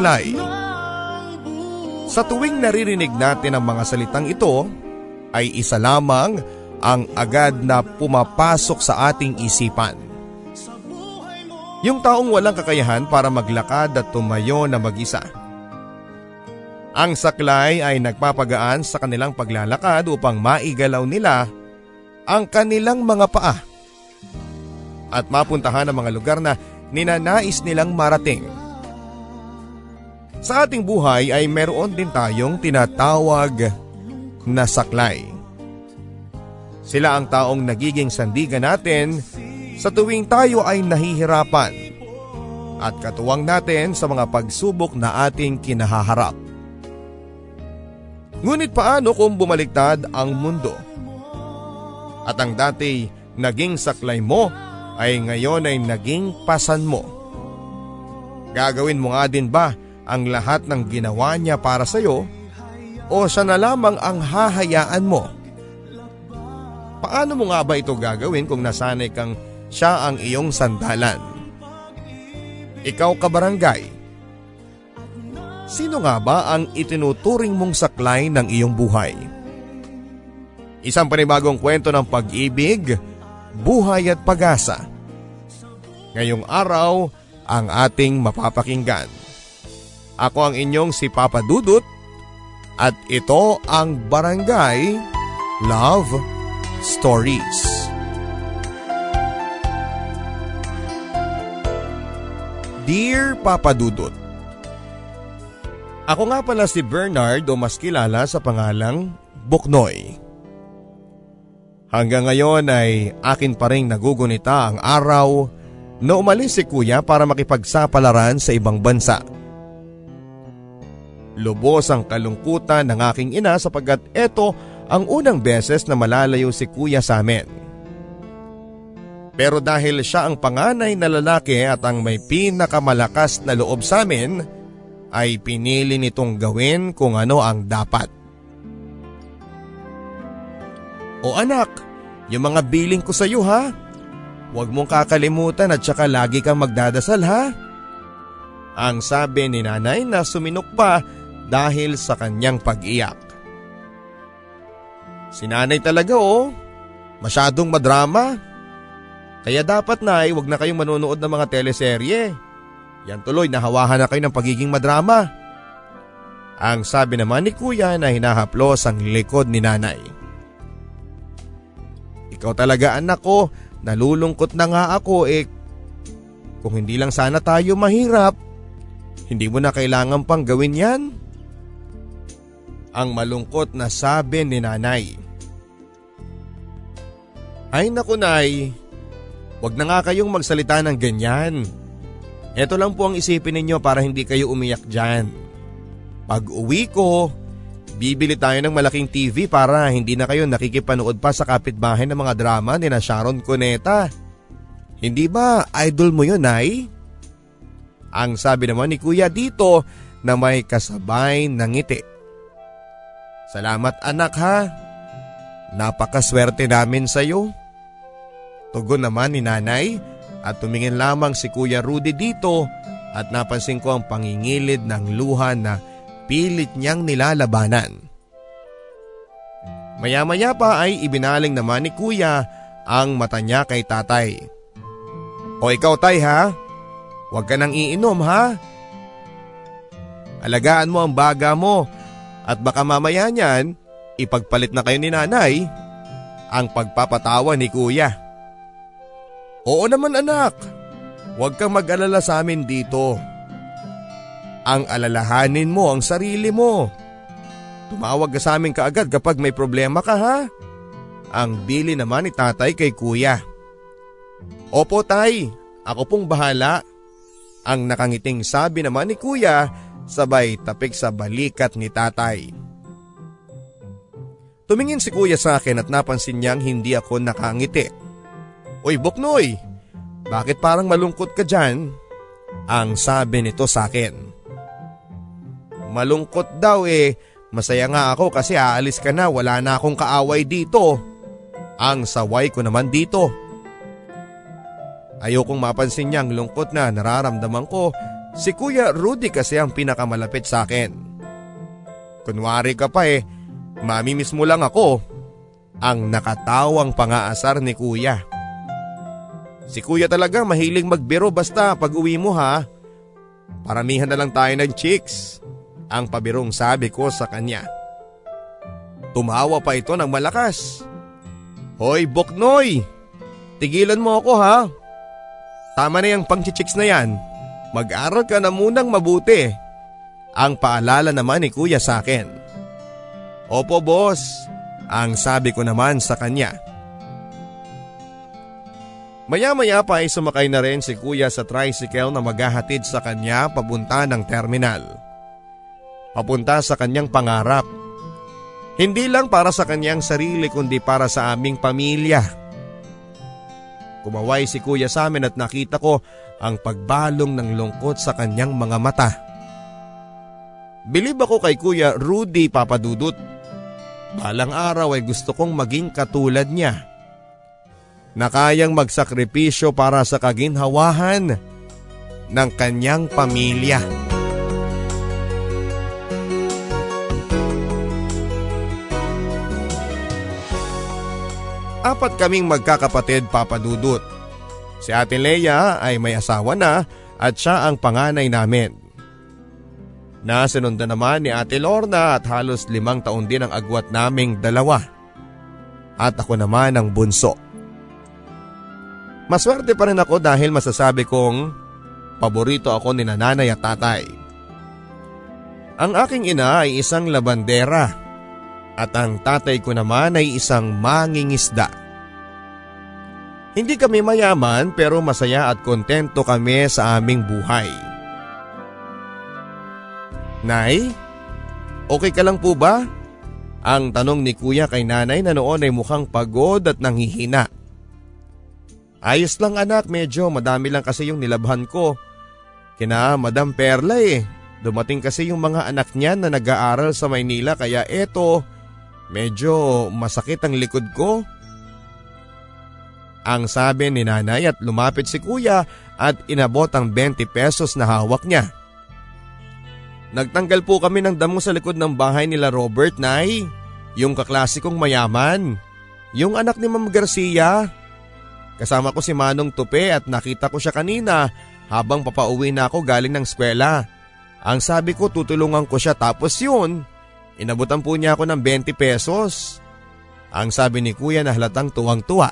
Saklay. Sa tuwing naririnig natin ang mga salitang ito, ay isa lamang ang agad na pumapasok sa ating isipan. Yung taong walang kakayahan para maglakad at tumayo na mag-isa. Ang saklay ay nagpapagaan sa kanilang paglalakad upang maigalaw nila ang kanilang mga paa at mapuntahan ang mga lugar na ninanais nilang marating. Sa ating buhay ay meron din tayong tinatawag na saklay. Sila ang taong nagiging sandigan natin sa tuwing tayo ay nahihirapan at katuwang natin sa mga pagsubok na ating kinahaharap. Ngunit paano kung bumaliktad ang mundo? At ang dati naging saklay mo ay ngayon ay naging pasan mo. Gagawin mo nga din ba ang lahat ng ginawa niya para sa iyo o siya na lamang ang hahayaan mo? Paano mo nga ba ito gagawin kung nasanay kang siya ang iyong sandalan? Ikaw ka barangay. Sino nga ba ang itinuturing mong saklay ng iyong buhay? Isang panibagong kwento ng pag-ibig, buhay at pag-asa. Ngayong araw ang ating mapapakinggan. Ako ang inyong si Papa Dudut at ito ang Barangay Love Stories. Dear Papa Dudut Ako nga pala si Bernard o mas kilala sa pangalang Buknoy. Hanggang ngayon ay akin pa rin nagugunita ang araw na umalis si kuya para makipagsapalaran sa ibang bansa. Lubos ang kalungkutan ng aking ina sapagkat ito ang unang beses na malalayo si kuya sa amin. Pero dahil siya ang panganay na lalaki at ang may pinakamalakas na loob sa amin, ay pinili nitong gawin kung ano ang dapat. O anak, yung mga biling ko sa iyo ha. Huwag mong kakalimutan at saka lagi kang magdadasal ha. Ang sabi ni nanay na suminok pa dahil sa kanyang pag-iyak. Sinanay talaga oh, masyadong madrama. Kaya dapat na ay wag na kayong manonood ng mga teleserye. Yan tuloy nahawahan na kayo ng pagiging madrama. Ang sabi naman ni kuya na hinahaplos ang likod ni nanay. Ikaw talaga anak ko, nalulungkot na nga ako eh. Kung hindi lang sana tayo mahirap, hindi mo na kailangan pang gawin yan ang malungkot na sabi ni nanay. Ay naku nay, wag na nga kayong magsalita ng ganyan. Ito lang po ang isipin ninyo para hindi kayo umiyak dyan. Pag uwi ko, bibili tayo ng malaking TV para hindi na kayo nakikipanood pa sa kapitbahay ng mga drama ni na Sharon Cuneta. Hindi ba idol mo yun, Nay? Ang sabi naman ni Kuya dito na may kasabay ng ngiti. Salamat anak ha. Napakaswerte namin sa iyo. Tugon naman ni nanay at tumingin lamang si Kuya Rudy dito at napansin ko ang pangingilid ng luha na pilit niyang nilalabanan. Maya-maya pa ay ibinaling naman ni Kuya ang mata niya kay tatay. O ikaw tay ha, huwag ka nang iinom ha. Alagaan mo ang baga mo at baka mamaya niyan ipagpalit na kayo ni nanay ang pagpapatawa ni kuya. Oo naman anak. Huwag kang mag-alala sa amin dito. Ang alalahanin mo ang sarili mo. Tumawag ka sa amin kaagad kapag may problema ka ha. Ang bili naman ni tatay kay kuya. Opo tay, ako pong bahala. Ang nakangiting sabi naman ni kuya sabay tapik sa balikat ni tatay. Tumingin si kuya sa akin at napansin niyang hindi ako nakangiti. Uy Buknoy, bakit parang malungkot ka dyan? Ang sabi nito sa akin. Malungkot daw eh, masaya nga ako kasi aalis ka na wala na akong kaaway dito. Ang saway ko naman dito. Ayokong mapansin niya ang lungkot na nararamdaman ko. Si Kuya Rudy kasi ang pinakamalapit sa akin. Kunwari ka pa eh, mamimiss mo lang ako. Ang nakatawang pangaasar ni Kuya. Si kuya talaga mahilig magbiro basta pag uwi mo ha. Paramihan na lang tayo ng chicks. Ang pabirong sabi ko sa kanya. Tumawa pa ito ng malakas. Hoy Boknoy! Tigilan mo ako ha. Tama na yung pang-chicks na yan. Mag-aral ka na munang mabuti. Ang paalala naman ni kuya sa akin. Opo boss, ang sabi ko naman sa kanya. Maya-maya pa ay sumakay na rin si kuya sa tricycle na maghahatid sa kanya papunta ng terminal. Papunta sa kanyang pangarap. Hindi lang para sa kanyang sarili kundi para sa aming pamilya. Kumaway si kuya sa amin at nakita ko ang pagbalong ng lungkot sa kanyang mga mata. Bilib ako kay kuya Rudy Papadudut. Balang araw ay gusto kong maging katulad niya na kayang magsakripisyo para sa kaginhawahan ng kanyang pamilya. Apat kaming magkakapatid papadudot. Si Ate Leia ay may asawa na at siya ang panganay namin. Nasunod naman ni Ate Lorna at halos limang taon din ang agwat naming dalawa. At ako naman ang bunso. Maswerte pa rin ako dahil masasabi kong paborito ako ni nanay at tatay. Ang aking ina ay isang labandera at ang tatay ko naman ay isang mangingisda. Hindi kami mayaman pero masaya at kontento kami sa aming buhay. Nay, okay ka lang po ba? Ang tanong ni kuya kay nanay na noon ay mukhang pagod at nanghihina. Ayos lang anak, medyo madami lang kasi yung nilabhan ko. Kina Madam Perla eh. Dumating kasi yung mga anak niya na nag-aaral sa Maynila kaya eto, medyo masakit ang likod ko. Ang sabi ni nanay at lumapit si kuya at inabot ang 20 pesos na hawak niya. Nagtanggal po kami ng damo sa likod ng bahay nila Robert, Nay. Yung kaklasikong mayaman. Yung anak ni Ma'am Garcia. Kasama ko si Manong Tupe at nakita ko siya kanina habang papauwi na ako galing ng eskwela. Ang sabi ko tutulungan ko siya tapos yun, inabutan po niya ako ng 20 pesos. Ang sabi ni kuya na halatang tuwang-tuwa.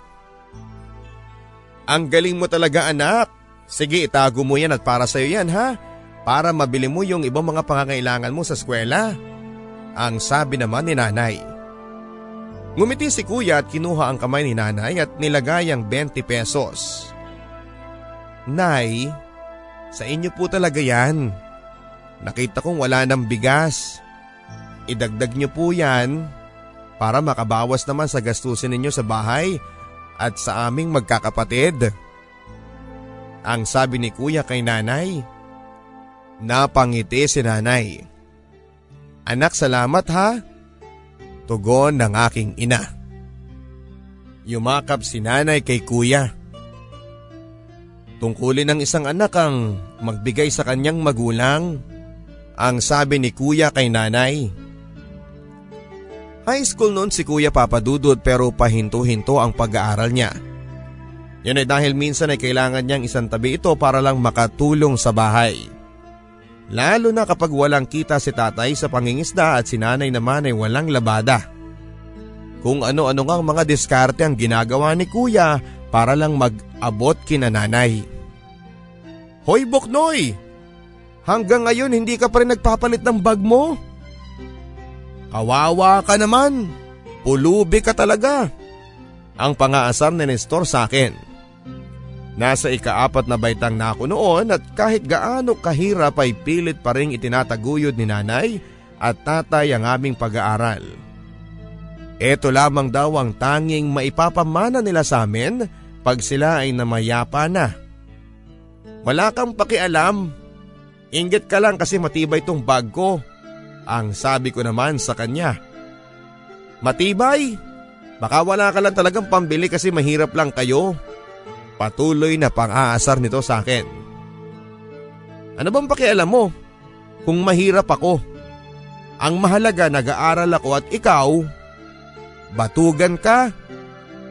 Ang galing mo talaga anak. Sige itago mo yan at para sa iyo yan ha. Para mabili mo yung ibang mga pangangailangan mo sa eskwela. Ang sabi naman ni nanay. Ngumiti si kuya at kinuha ang kamay ni nanay at nilagay ang 20 pesos. Nay, sa inyo po talaga yan. Nakita kong wala ng bigas. Idagdag niyo po yan para makabawas naman sa gastusin ninyo sa bahay at sa aming magkakapatid. Ang sabi ni kuya kay nanay. Napangiti si nanay. Anak salamat ha. Tugon ng aking ina. Yumakap si nanay kay kuya. Tungkulin ng isang anak ang magbigay sa kanyang magulang. Ang sabi ni kuya kay nanay. High school noon si kuya papadudod pero pahinto-hinto ang pag-aaral niya. Yan ay dahil minsan ay kailangan niyang isang tabi ito para lang makatulong sa bahay. Lalo na kapag walang kita si tatay sa pangingisda at si nanay naman ay walang labada. Kung ano-ano ngang mga diskarte ang ginagawa ni kuya para lang mag-abot kina nanay. Hoy Boknoy! Hanggang ngayon hindi ka pa rin nagpapalit ng bag mo? Kawawa ka naman. Pulubi ka talaga. Ang pangaasar ni Nestor sa akin. Nasa ikaapat na baitang na ako noon at kahit gaano kahirap ay pilit pa rin itinataguyod ni nanay at tatay ang aming pag-aaral. Ito lamang daw ang tanging maipapamana nila sa amin pag sila ay namayapa na. Wala kang pakialam. Inggit ka lang kasi matibay tong bag ko. Ang sabi ko naman sa kanya. Matibay? Baka wala ka lang talagang pambili kasi mahirap lang kayo. Patuloy na pang-aasar nito sa akin. Ano bang pakialam mo? Kung mahirap ako. Ang mahalaga nag-aaral ako at ikaw, batugan ka,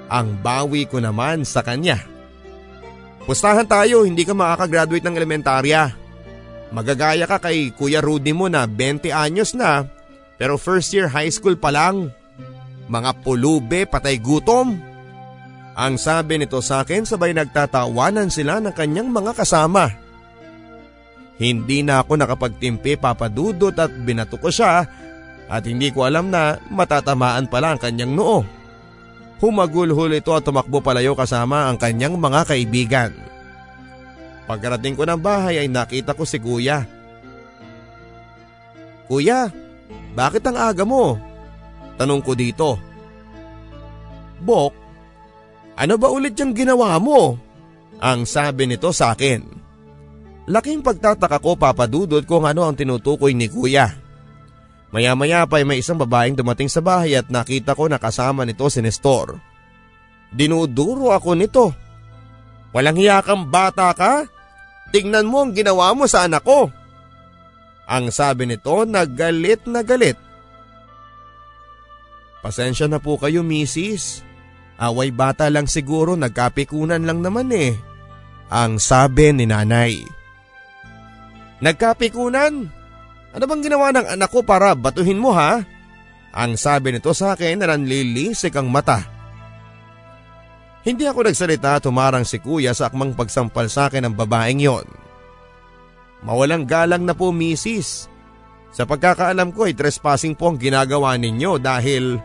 ang bawi ko naman sa kanya. Pustahan tayo, hindi ka makakagraduate ng elementarya. Magagaya ka kay Kuya Rudy mo na 20 anyos na, pero first year high school pa lang. Mga pulube, patay gutom. Ang sabi nito sa akin sabay nagtatawanan sila ng kanyang mga kasama. Hindi na ako nakapagtimpi papadudot at binato ko siya at hindi ko alam na matatamaan pala ang kanyang noo. Humagulhol ito at tumakbo palayo kasama ang kanyang mga kaibigan. Pagkarating ko ng bahay ay nakita ko si kuya. Kuya, bakit ang aga mo? Tanong ko dito. Bok, ano ba ulit yung ginawa mo? Ang sabi nito sa akin. Laking pagtataka ko papadudod kung ano ang tinutukoy ni kuya. Maya-maya pa ay may isang babaeng dumating sa bahay at nakita ko na kasama nito si Nestor. Dinuduro ako nito. Walang hiya kang bata ka? Tingnan mo ang ginawa mo sa anak ko. Ang sabi nito na galit na galit. Pasensya na po kayo misis. Away bata lang siguro nagkapikunan lang naman eh. Ang sabi ni nanay. Nagkapikunan? Ano bang ginawa ng anak ko para batuhin mo ha? Ang sabi nito sa akin na nanlilisik ang mata. Hindi ako nagsalita tumarang si kuya sa akmang pagsampal sa akin ng babaeng yon. Mawalang galang na po misis. Sa pagkakaalam ko ay trespassing po ang ginagawa ninyo dahil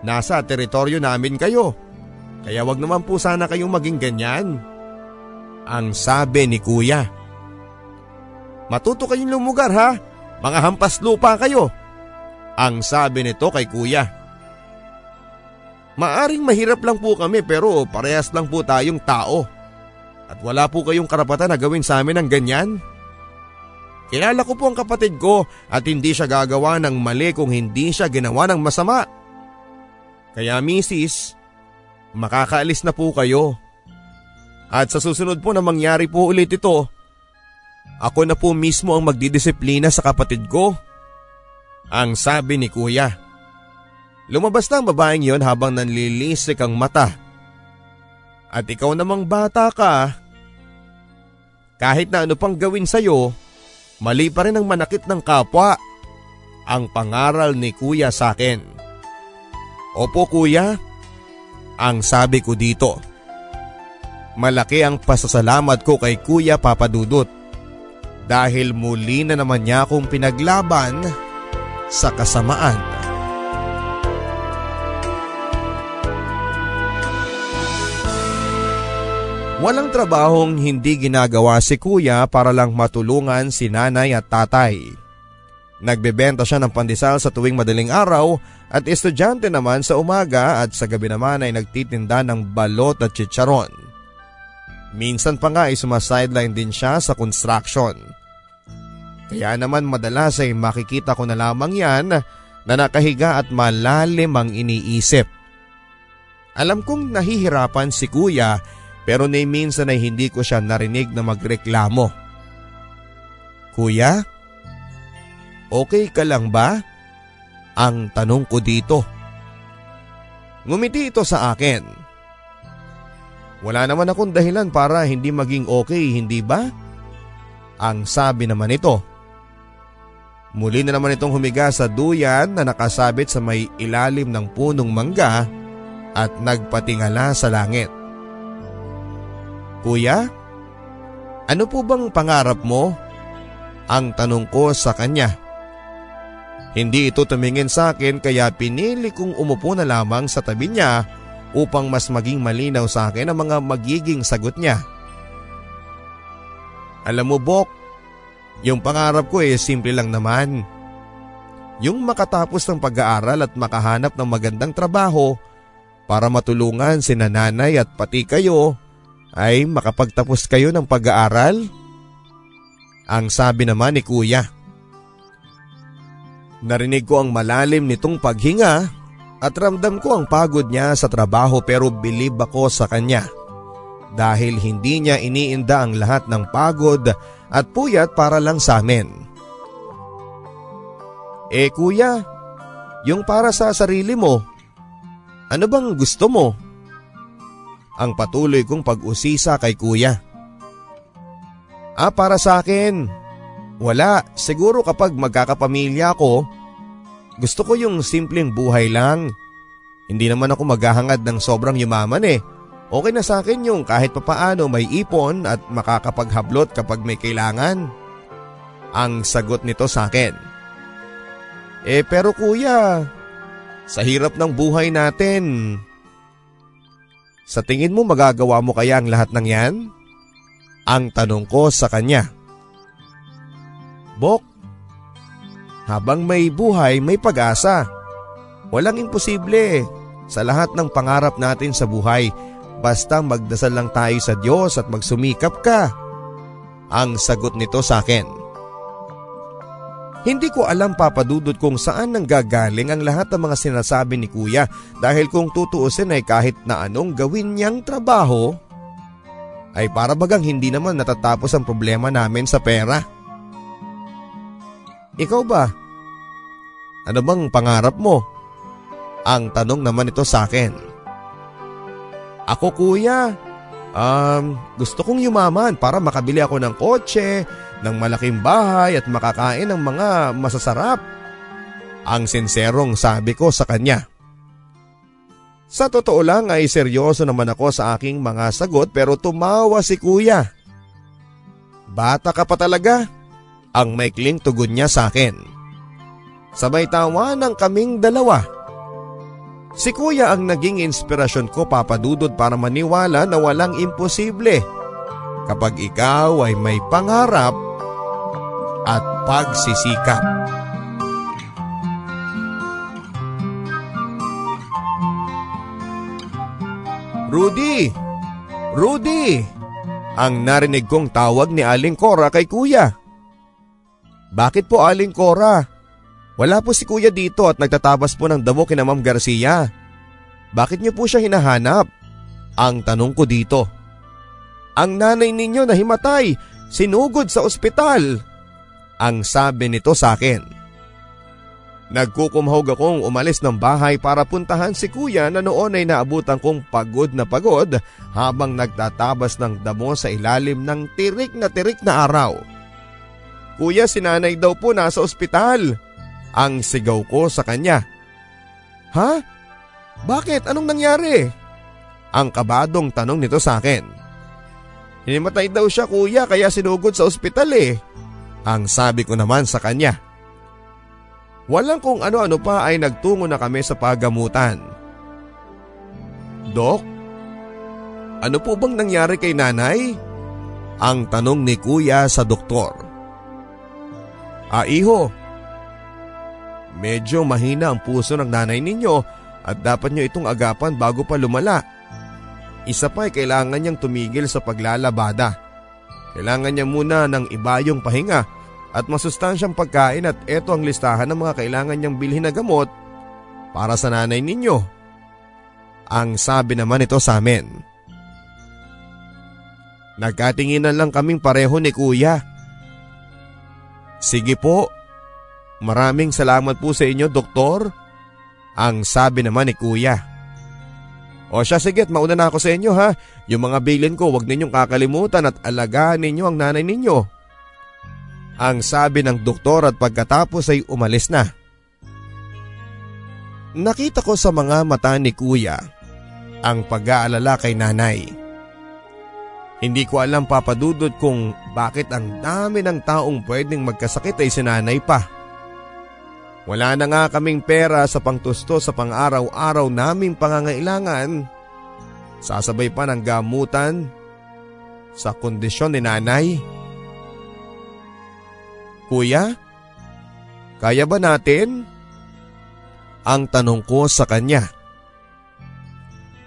Nasa teritoryo namin kayo. Kaya wag naman po sana kayong maging ganyan. Ang sabi ni kuya. Matuto kayong lumugar ha. Mga hampas lupa kayo. Ang sabi nito kay kuya. Maaring mahirap lang po kami pero parehas lang po tayong tao. At wala po kayong karapatan na gawin sa amin ng ganyan. Kilala ko po ang kapatid ko at hindi siya gagawa ng mali kung hindi siya ginawa ng masama. Kaya misis, makakaalis na po kayo. At sa susunod po na mangyari po ulit ito, ako na po mismo ang magdidisiplina sa kapatid ko. Ang sabi ni kuya. Lumabas na ang babaeng yon habang nanlilisik ang mata. At ikaw namang bata ka, kahit na ano pang gawin sa'yo, mali pa rin ang manakit ng kapwa. Ang pangaral ni kuya sa akin. Opo kuya, ang sabi ko dito. Malaki ang pasasalamat ko kay Kuya Papadudot dahil muli na naman niya akong pinaglaban sa kasamaan. Walang trabahong hindi ginagawa si kuya para lang matulungan si nanay at tatay. Nagbebenta siya ng pandesal sa tuwing madaling araw at estudyante naman sa umaga at sa gabi naman ay nagtitinda ng balot at chicharon. Minsan pa nga ay sumasideline din siya sa construction. Kaya naman madalas ay makikita ko na lamang yan na nakahiga at malalim ang iniisip. Alam kong nahihirapan si kuya pero ni minsan ay hindi ko siya narinig na magreklamo. Kuya, okay ka lang ba? Ang tanong ko dito. Ngumiti ito sa akin. Wala naman akong dahilan para hindi maging okay, hindi ba? Ang sabi naman ito. Muli na naman itong humiga sa duyan na nakasabit sa may ilalim ng punong mangga at nagpatingala sa langit. Kuya, ano po bang pangarap mo? Ang tanong ko sa kanya. Hindi ito tumingin sa akin kaya pinili kong umupo na lamang sa tabi niya upang mas maging malinaw sa akin ang mga magiging sagot niya. Alam mo Bok, yung pangarap ko eh simple lang naman. Yung makatapos ng pag-aaral at makahanap ng magandang trabaho para matulungan si nanay at pati kayo ay makapagtapos kayo ng pag-aaral? Ang sabi naman ni kuya. Narinig ko ang malalim nitong paghinga at ramdam ko ang pagod niya sa trabaho pero bilib ako sa kanya. Dahil hindi niya iniinda ang lahat ng pagod at puyat para lang sa amin. Eh kuya, yung para sa sarili mo, ano bang gusto mo? Ang patuloy kong pag-usisa kay kuya. Ah para sa akin, wala. Siguro kapag magkakapamilya ako, gusto ko yung simpleng buhay lang. Hindi naman ako maghahangad ng sobrang yumaman eh. Okay na sa akin yung kahit papaano may ipon at makakapaghablot kapag may kailangan. Ang sagot nito sa akin. Eh pero kuya, sa hirap ng buhay natin, sa tingin mo magagawa mo kaya ang lahat ng yan? Ang tanong ko sa kanya. Bok, habang may buhay may pag-asa. Walang imposible sa lahat ng pangarap natin sa buhay basta magdasal lang tayo sa Diyos at magsumikap ka. Ang sagot nito sa akin. Hindi ko alam papadudod kung saan nanggagaling ang lahat ng mga sinasabi ni kuya dahil kung tutuusin ay kahit na anong gawin niyang trabaho ay para bagang hindi naman natatapos ang problema namin sa pera. Ikaw ba? Ano bang pangarap mo? Ang tanong naman ito sa akin. Ako kuya, um, gusto kong yumaman para makabili ako ng kotse, ng malaking bahay at makakain ng mga masasarap. Ang sinserong sabi ko sa kanya. Sa totoo lang ay seryoso naman ako sa aking mga sagot pero tumawa si kuya. Bata ka pa talaga? Ang maikling tugon niya sa akin. Sabay tawa ng kaming dalawa. Si kuya ang naging inspirasyon ko papadudod para maniwala na walang imposible. Kapag ikaw ay may pangarap, at pagsisikap. Rudy! Rudy! Ang narinig kong tawag ni Aling Cora kay kuya. Bakit po Aling Cora? Wala po si kuya dito at nagtatabas po ng damo kina Ma'am Garcia. Bakit niyo po siya hinahanap? Ang tanong ko dito. Ang nanay ninyo na himatay, sinugod sa ospital ang sabi nito sa akin. Nagkukumhog akong umalis ng bahay para puntahan si kuya na noon ay naabutan kong pagod na pagod habang nagtatabas ng damo sa ilalim ng tirik na tirik na araw. Kuya, sinanay daw po nasa ospital. Ang sigaw ko sa kanya. Ha? Bakit? Anong nangyari? Ang kabadong tanong nito sa akin. Hinimatay daw siya kuya kaya sinugod sa ospital eh. Ang sabi ko naman sa kanya. Walang kung ano-ano pa ay nagtungo na kami sa pagamutan. Dok, Ano po bang nangyari kay nanay? Ang tanong ni kuya sa doktor. Ah iho, medyo mahina ang puso ng nanay ninyo at dapat nyo itong agapan bago pa lumala. Isa pa ay kailangan niyang tumigil sa paglalabada. Kailangan niya muna ng ibayong pahinga at masustansyang pagkain at eto ang listahan ng mga kailangan niyang bilhin na gamot para sa nanay ninyo. Ang sabi naman ito sa amin. Nagkatinginan lang kaming pareho ni kuya. Sige po, maraming salamat po sa inyo doktor. Ang sabi naman ni kuya. O siya sige mauna na ako sa inyo ha. Yung mga bilin ko wag ninyong kakalimutan at alagaan ninyo ang nanay ninyo. Ang sabi ng doktor at pagkatapos ay umalis na. Nakita ko sa mga mata ni kuya ang pag-aalala kay nanay. Hindi ko alam papadudod kung bakit ang dami ng taong pwedeng magkasakit ay sinanay pa. Wala na nga kaming pera sa pangtusto sa pang-araw-araw naming pangangailangan. Sasabay pa ng gamutan sa kondisyon ni nanay. Kuya, kaya ba natin? Ang tanong ko sa kanya.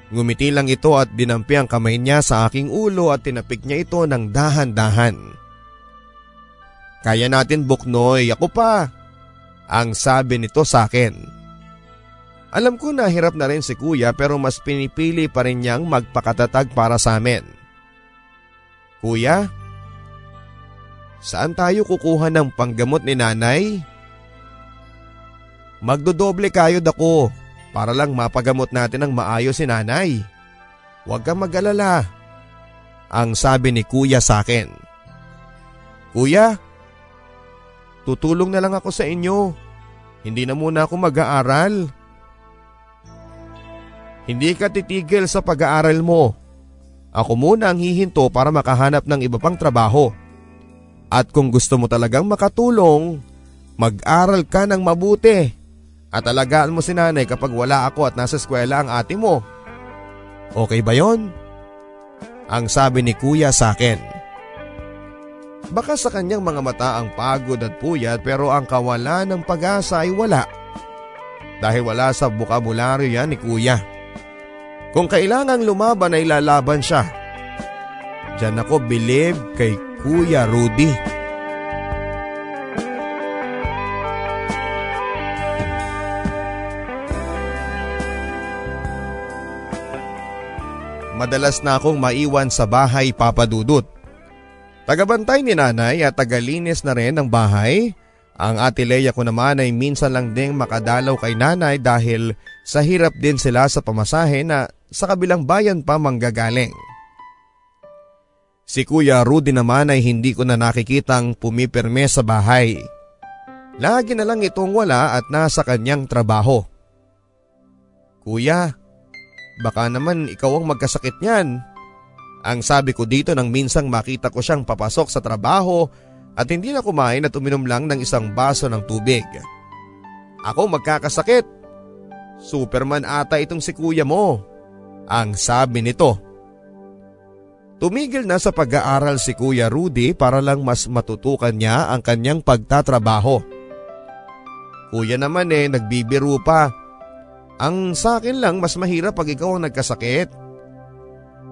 Ngumiti lang ito at dinampi ang kamay niya sa aking ulo at tinapik niya ito ng dahan-dahan. Kaya natin buknoy, ako pa. Ang sabi nito sa akin. Alam ko na hirap na rin si kuya pero mas pinipili pa rin niyang magpakatatag para sa amin. Kuya, saan tayo kukuha ng panggamot ni nanay? Magdodoble kayod ako para lang mapagamot natin ng maayos si nanay. Huwag kang mag-alala. Ang sabi ni kuya sa akin. Kuya, tutulong na lang ako sa inyo. Hindi na muna ako mag-aaral. Hindi ka titigil sa pag-aaral mo. Ako muna ang hihinto para makahanap ng iba pang trabaho. At kung gusto mo talagang makatulong, mag-aral ka ng mabuti. At alagaan mo si nanay kapag wala ako at nasa eskwela ang ate mo. Okay ba yon? Ang sabi ni kuya sa akin. Baka sa kanyang mga mata ang pagod at puyat pero ang kawalan ng pag-asa ay wala. Dahil wala sa bukabularyo yan ni kuya. Kung kailangang lumaban ay lalaban siya. Diyan ako believe kay Kuya Rudy. madalas na akong maiwan sa bahay papadudot. Tagabantay ni nanay at tagalinis na rin ng bahay. Ang ate Leia ko naman ay minsan lang ding makadalaw kay nanay dahil sa hirap din sila sa pamasahe na sa kabilang bayan pa manggagaling. Si Kuya Rudy naman ay hindi ko na nakikitang pumipirme sa bahay. Lagi na lang itong wala at nasa kanyang trabaho. Kuya, Baka naman ikaw ang magkasakit niyan. Ang sabi ko dito nang minsang makita ko siyang papasok sa trabaho at hindi na kumain at uminom lang ng isang baso ng tubig. Ako magkakasakit. Superman ata itong si kuya mo. Ang sabi nito. Tumigil na sa pag-aaral si Kuya Rudy para lang mas matutukan niya ang kanyang pagtatrabaho. Kuya naman eh nagbibiro pa ang sa akin lang mas mahirap pag ikaw ang nagkasakit.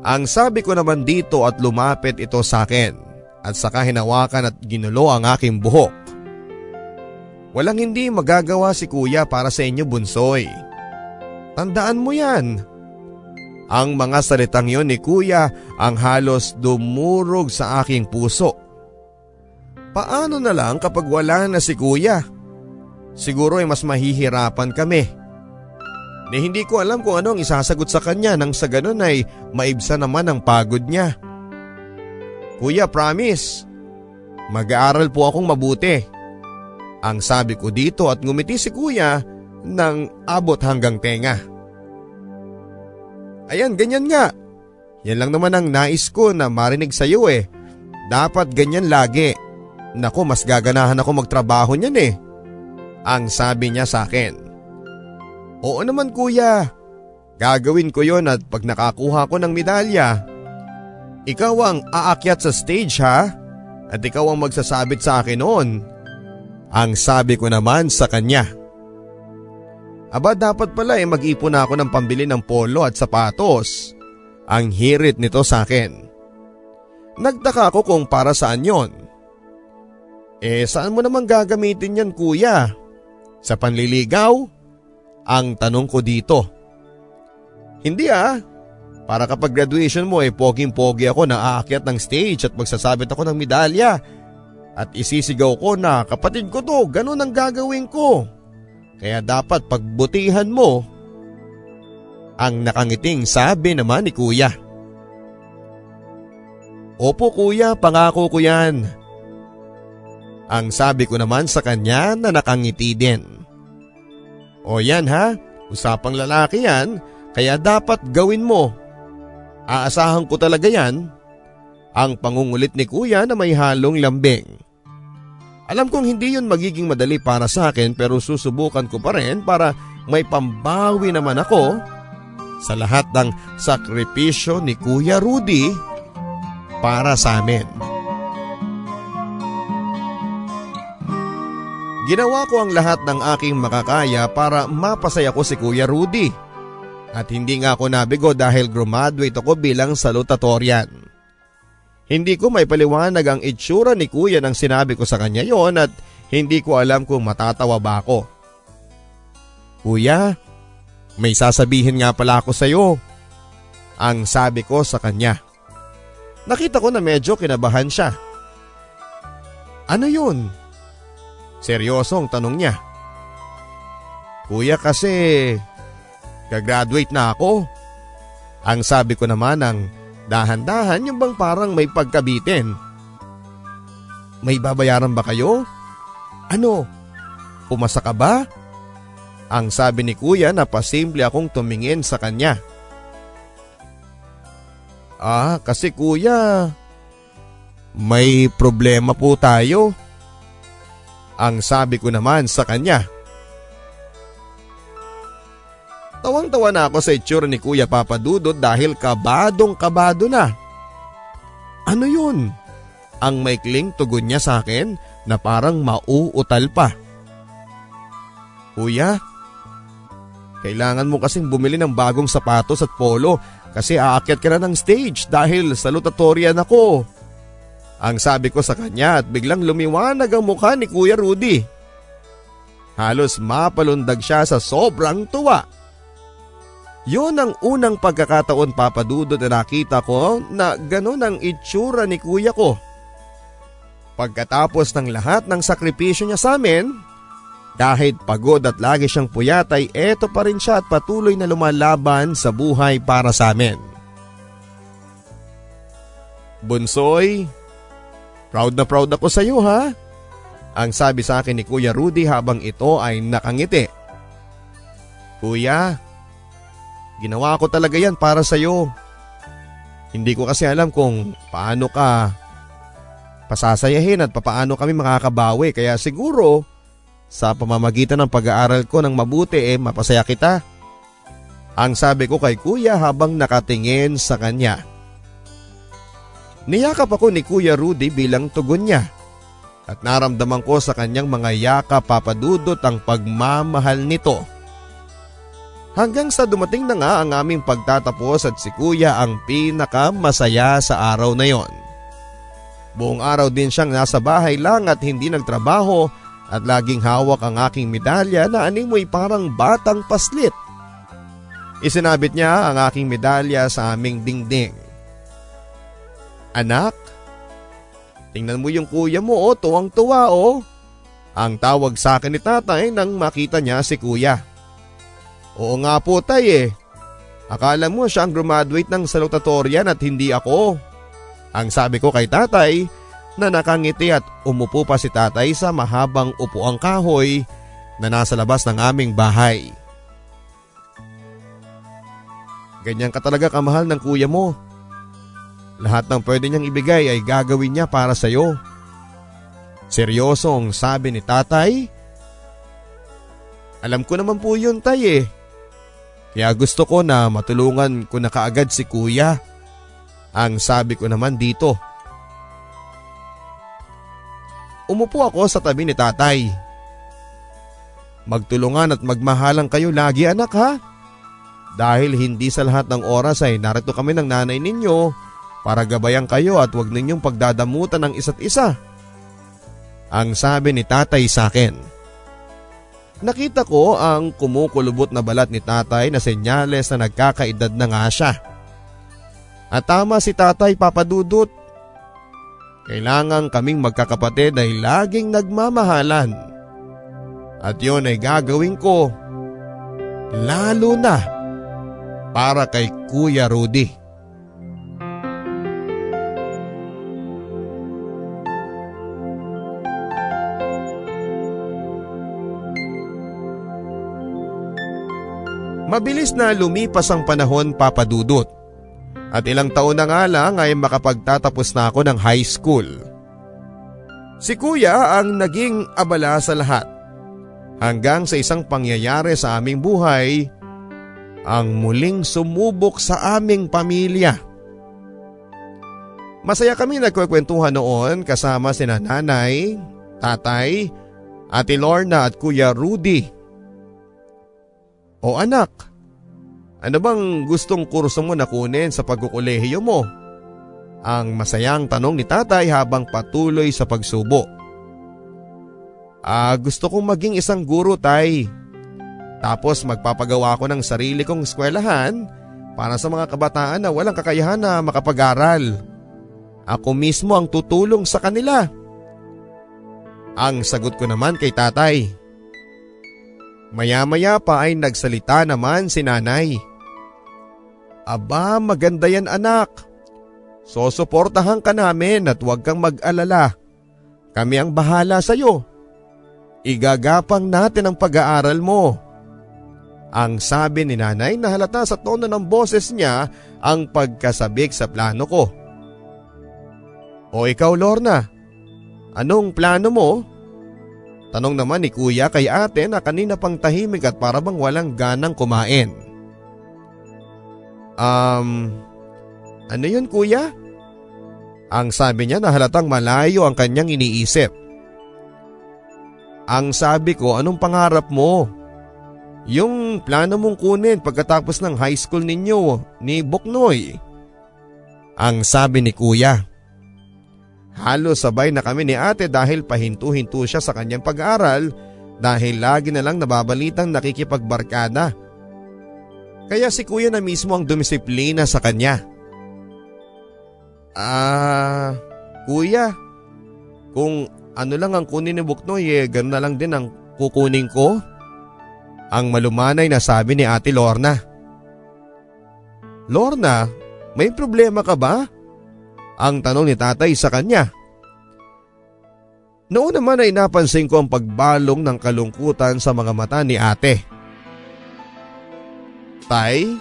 Ang sabi ko naman dito at lumapit ito sa akin at saka hinawakan at ginulo ang aking buhok. Walang hindi magagawa si kuya para sa inyo bunsoy. Tandaan mo yan. Ang mga salitang yon ni kuya ang halos dumurog sa aking puso. Paano na lang kapag wala na si kuya? Siguro ay mas mahihirapan kami na hindi ko alam kung ano ang isasagot sa kanya nang sa ganun ay maibsa naman ang pagod niya. Kuya promise, mag-aaral po akong mabuti. Ang sabi ko dito at ngumiti si kuya nang abot hanggang tenga. Ayan, ganyan nga. Yan lang naman ang nais ko na marinig sa iyo eh. Dapat ganyan lagi. Nako, mas gaganahan ako magtrabaho niyan eh. Ang sabi niya sa akin. Oo naman kuya. Gagawin ko yon at pag nakakuha ko ng medalya, Ikaw ang aakyat sa stage ha? At ikaw ang magsasabit sa akin noon. Ang sabi ko naman sa kanya. Aba dapat pala eh mag-ipon ako ng pambili ng polo at sapatos. Ang hirit nito sa akin. Nagtaka ako kung para saan yon. Eh saan mo naman gagamitin yan kuya? Sa panliligaw? Ang tanong ko dito. Hindi ah. Para kapag graduation mo eh poging-pogi ako na aakyat ng stage at magsasabit ako ng medalya. At isisigaw ko na kapatid ko to, ganun ang gagawin ko. Kaya dapat pagbutihan mo. Ang nakangiting sabi naman ni kuya. Opo kuya, pangako ko yan. Ang sabi ko naman sa kanya na nakangiti din. O yan ha, usapang lalaki yan, kaya dapat gawin mo. Aasahan ko talaga yan. Ang pangungulit ni kuya na may halong lambing. Alam kong hindi yun magiging madali para sa akin pero susubukan ko pa rin para may pambawi naman ako sa lahat ng sakripisyo ni Kuya Rudy para sa amin. Ginawa ko ang lahat ng aking makakaya para mapasaya ko si Kuya Rudy. At hindi nga ako nabigo dahil graduate ako bilang salutatorian. Hindi ko may paliwanag ang itsura ni kuya nang sinabi ko sa kanya yon at hindi ko alam kung matatawa ba ako. Kuya, may sasabihin nga pala ako sa iyo. Ang sabi ko sa kanya. Nakita ko na medyo kinabahan siya. Ano yun? Seryosong tanong niya. Kuya kasi, gagraduate na ako. Ang sabi ko naman ng dahan-dahan yung bang parang may pagkabitin. May babayaran ba kayo? Ano? Pumasa ka ba? Ang sabi ni kuya na pasimple akong tumingin sa kanya. Ah, kasi kuya, may problema po tayo. Ang sabi ko naman sa kanya. Tawang-tawa na ako sa itsura ni Kuya Papadudot dahil kabadong kabado na. Ano yun? Ang maikling tugon niya sa akin na parang mauutal pa. Kuya, kailangan mo kasing bumili ng bagong sapatos at polo kasi aakyat ka na ng stage dahil salutatorian ako. Ang sabi ko sa kanya at biglang lumiwanag ang mukha ni Kuya Rudy. Halos mapalundag siya sa sobrang tuwa. Yun ang unang pagkakataon papadudod na nakita ko na ganun ang itsura ni kuya ko. Pagkatapos ng lahat ng sakripisyo niya sa amin, kahit pagod at lagi siyang puyat ay eto pa rin siya at patuloy na lumalaban sa buhay para sa amin. Bunsoy, Proud na proud ako sa iyo ha. Ang sabi sa akin ni Kuya Rudy habang ito ay nakangiti. Kuya, ginawa ko talaga yan para sa iyo. Hindi ko kasi alam kung paano ka pasasayahin at papaano kami makakabawi kaya siguro sa pamamagitan ng pag-aaral ko ng mabuti eh mapasaya kita. Ang sabi ko kay kuya habang nakatingin sa kanya. Niyakap ako ni Kuya Rudy bilang tugon niya at naramdaman ko sa kanyang mga yakap papadudot ang pagmamahal nito. Hanggang sa dumating na nga ang aming pagtatapos at si Kuya ang pinakamasaya sa araw na yon. Buong araw din siyang nasa bahay lang at hindi nagtrabaho at laging hawak ang aking medalya na animoy parang batang paslit. Isinabit niya ang aking medalya sa aming dingding. Anak, tingnan mo yung kuya mo oh, tuwang-tuwa oh. Ang tawag sa akin ni tatay nang makita niya si kuya. Oo nga po tay eh. Akala mo siya ang graduate ng salutatorian at hindi ako. Ang sabi ko kay tatay na nakangiti at umupo pa si tatay sa mahabang upuang kahoy na nasa labas ng aming bahay. Ganyan ka talaga kamahal ng kuya mo. Lahat ng pwede niyang ibigay ay gagawin niya para sa iyo. Seryosong sabi ni tatay. Alam ko naman po yun tay eh. Kaya gusto ko na matulungan ko na kaagad si kuya. Ang sabi ko naman dito. Umupo ako sa tabi ni tatay. Magtulungan at magmahalang kayo lagi anak ha. Dahil hindi sa lahat ng oras ay narito kami ng nanay ninyo para gabayan kayo at huwag ninyong pagdadamutan ng isa't isa. Ang sabi ni tatay sa akin. Nakita ko ang kumukulubot na balat ni tatay na senyales na nagkakaedad na nga siya. At tama si tatay papadudot. Kailangan kaming magkakapatid ay laging nagmamahalan. At yun ay gagawin ko. Lalo na para kay Kuya Rudy. Mabilis na lumipas ang panahon papadudot. At ilang taon na nga lang ay makapagtatapos na ako ng high school. Si kuya ang naging abala sa lahat. Hanggang sa isang pangyayari sa aming buhay, ang muling sumubok sa aming pamilya. Masaya kami nagkwekwentuhan noon kasama si nanay, tatay, ate Lorna at kuya Rudy. O anak, ano bang gustong kurso mo na kunin sa pagkukulehiyo mo? Ang masayang tanong ni tatay habang patuloy sa pagsubo. Ah, gusto kong maging isang guro tay. Tapos magpapagawa ko ng sarili kong eskwelahan para sa mga kabataan na walang kakayahan na makapag-aral. Ako mismo ang tutulong sa kanila. Ang sagot ko naman kay tatay. Maya-maya pa ay nagsalita naman si nanay. Aba, maganda yan anak. Sosuportahan ka namin at huwag kang mag-alala. Kami ang bahala sa iyo. Igagapang natin ang pag-aaral mo. Ang sabi ni nanay na halata sa tono ng boses niya ang pagkasabik sa plano ko. O ikaw Lorna, anong plano mo? Tanong naman ni kuya kay ate na kanina pang tahimik at parabang walang ganang kumain. Um, ano yun kuya? Ang sabi niya na halatang malayo ang kanyang iniisip. Ang sabi ko anong pangarap mo? Yung plano mong kunin pagkatapos ng high school ninyo ni Boknoy. Ang sabi ni kuya. Halos sabay na kami ni ate dahil pahinto-hinto siya sa kanyang pag-aaral dahil lagi na lang nababalitang nakikipagbarkada. Kaya si kuya na mismo ang dumisiplina sa kanya. Ah, kuya, kung ano lang ang kunin ni Buknoy eh, ganoon na lang din ang kukunin ko? Ang malumanay na sabi ni ate Lorna. Lorna, may problema ka ba? Ang tanong ni tatay sa kanya. Noon naman ay napansin ko ang pagbalong ng kalungkutan sa mga mata ni ate. Tay?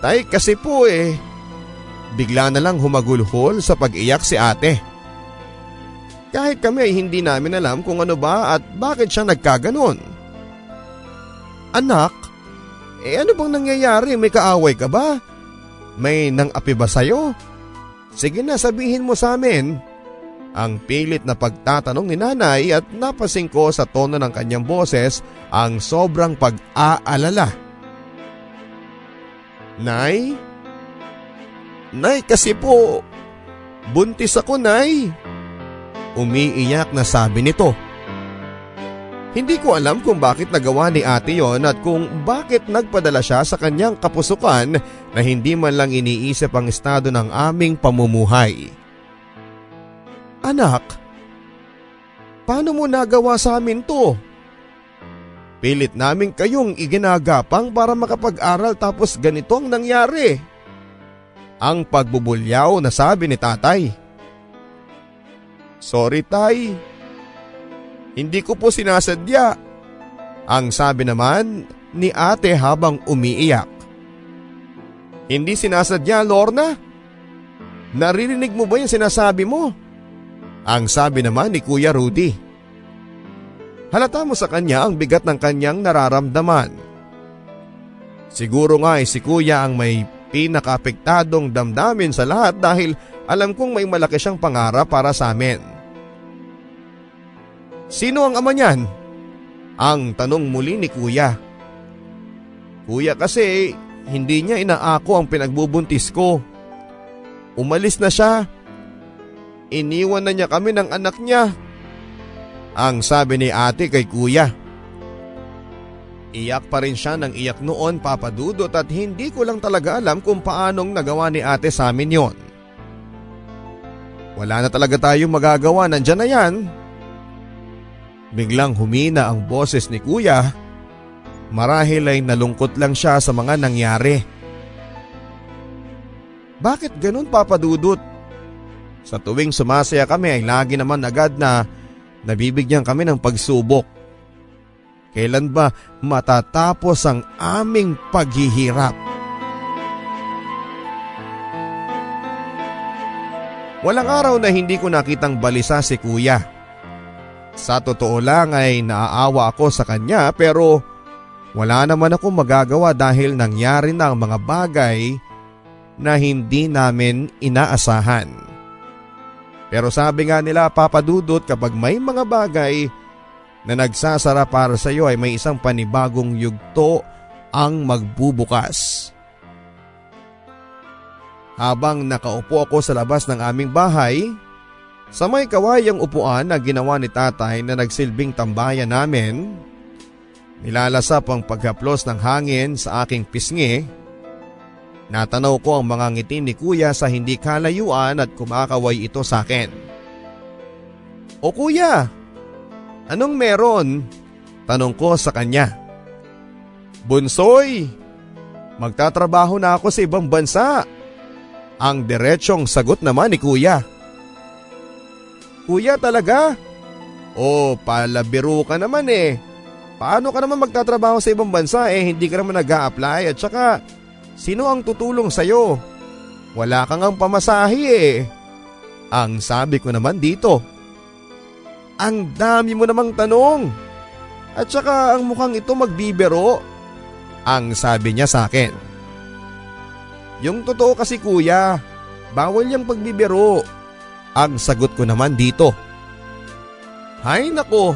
Tay kasi po eh. Bigla na lang humagulhol sa pag-iyak si ate. Kahit kami ay hindi namin alam kung ano ba at bakit siya nagkaganon. Anak, eh ano bang nangyayari? May kaaway ka ba? May nang api ba sa'yo? Sige na sabihin mo sa amin. Ang pilit na pagtatanong ni nanay at napasing ko sa tono ng kanyang boses ang sobrang pag-aalala. Nay? Nay kasi po, buntis ako nay. Umiiyak na sabi nito. Hindi ko alam kung bakit nagawa ni ate yon at kung bakit nagpadala siya sa kanyang kapusukan na hindi man lang iniisip ang estado ng aming pamumuhay. Anak, paano mo nagawa sa amin to? Pilit namin kayong iginagapang para makapag-aral tapos ganito ang nangyari. Ang pagbubulyaw na sabi ni tatay. Sorry tay, hindi ko po sinasadya. Ang sabi naman ni ate habang umiiyak. Hindi sinasadya Lorna? Naririnig mo ba yung sinasabi mo? Ang sabi naman ni Kuya Rudy. Halata mo sa kanya ang bigat ng kanyang nararamdaman. Siguro nga ay si Kuya ang may pinakaapektadong damdamin sa lahat dahil alam kong may malaki siyang pangarap para sa amin. Sino ang ama niyan? Ang tanong muli ni kuya. Kuya kasi hindi niya inaako ang pinagbubuntis ko. Umalis na siya. Iniwan na niya kami ng anak niya. Ang sabi ni ate kay kuya. Iyak pa rin siya ng iyak noon papadudot at hindi ko lang talaga alam kung paanong nagawa ni ate sa amin yon. Wala na talaga tayong magagawa, nandyan na yan. Biglang humina ang boses ni kuya. Marahil ay nalungkot lang siya sa mga nangyari. Bakit ganun papadudot? Sa tuwing sumasaya kami ay lagi naman agad na nabibigyan kami ng pagsubok. Kailan ba matatapos ang aming paghihirap? Walang araw na hindi ko nakitang balisa si kuya. Sa totoo lang ay naaawa ako sa kanya pero wala naman ako magagawa dahil nangyari na ang mga bagay na hindi namin inaasahan. Pero sabi nga nila papadudot kapag may mga bagay na nagsasara para sa iyo ay may isang panibagong yugto ang magbubukas. Habang nakaupo ako sa labas ng aming bahay, sa may kawayang upuan na ginawa ni tatay na nagsilbing tambayan namin, nilalasap ang paghaplos ng hangin sa aking pisngi. Natanaw ko ang mga ngiti ni kuya sa hindi kalayuan at kumakaway ito sa akin. O kuya, Anong meron? Tanong ko sa kanya. Bunsoy, magtatrabaho na ako sa ibang bansa. Ang diretsyong sagot naman ni kuya. Kuya talaga? O palabiro ka naman eh. Paano ka naman magtatrabaho sa ibang bansa eh hindi ka naman nag apply at saka sino ang tutulong sa'yo? Wala kang ang pamasahe eh. Ang sabi ko naman dito. Ang dami mo namang tanong. At saka ang mukhang ito magbibero. Ang sabi niya sa akin. Yung totoo kasi kuya, bawal yung pagbibiro. Ang sagot ko naman dito. Hay nako,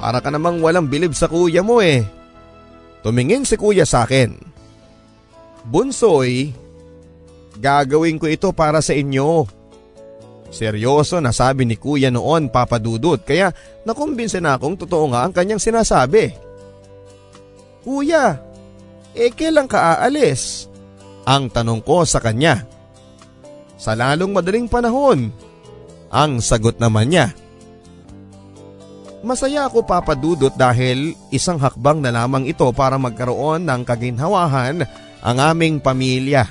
para ka namang walang bilib sa kuya mo eh. Tumingin si kuya sa akin. Bunsoy, gagawin ko ito para sa inyo. Seryoso na sabi ni kuya noon papadudot kaya nakumbinse na akong totoo nga ang kanyang sinasabi. Kuya, eh kailan ka aalis? Ang tanong ko sa kanya. Sa lalong madaling panahon. Ang sagot naman niya. Masaya ako papadudot dahil isang hakbang na lamang ito para magkaroon ng kaginhawahan ang aming pamilya.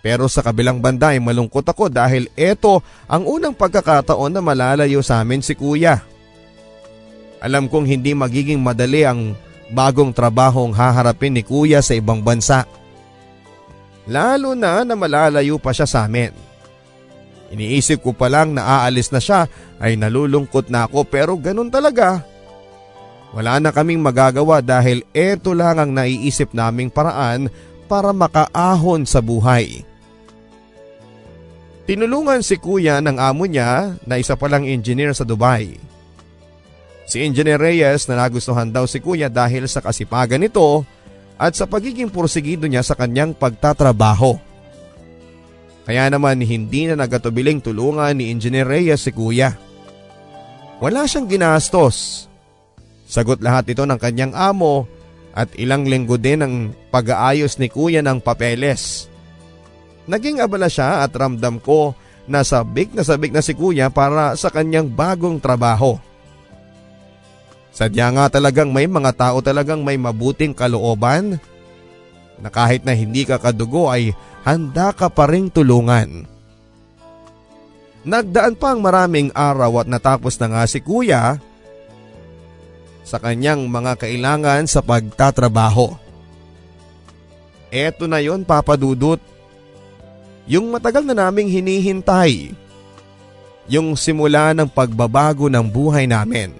Pero sa kabilang banda ay malungkot ako dahil ito ang unang pagkakataon na malalayo sa amin si kuya. Alam kong hindi magiging madali ang bagong trabahong haharapin ni kuya sa ibang bansa. Lalo na na malalayo pa siya sa amin. Iniisip ko pa lang na aalis na siya ay nalulungkot na ako pero ganun talaga. Wala na kaming magagawa dahil eto lang ang naiisip naming paraan para makaahon sa buhay. Tinulungan si kuya ng amo niya na isa palang engineer sa Dubai. Si Engineer Reyes na nagustuhan daw si kuya dahil sa kasipagan nito at sa pagiging pursigido niya sa kanyang pagtatrabaho. Kaya naman hindi na nagatubiling tulungan ni Engineer Reyes si kuya. Wala siyang ginastos. Sagot lahat ito ng kanyang amo at ilang linggo din ang pag-aayos ni kuya ng papeles. Naging abala siya at ramdam ko na sabik na sabik na si kuya para sa kanyang bagong trabaho. Sadya nga talagang may mga tao talagang may mabuting kalooban na kahit na hindi ka kadugo ay handa ka pa ring tulungan. Nagdaan pa ang maraming araw at natapos na nga si kuya sa kanyang mga kailangan sa pagtatrabaho. Eto na yon papadudot yung matagal na naming hinihintay. Yung simula ng pagbabago ng buhay namin.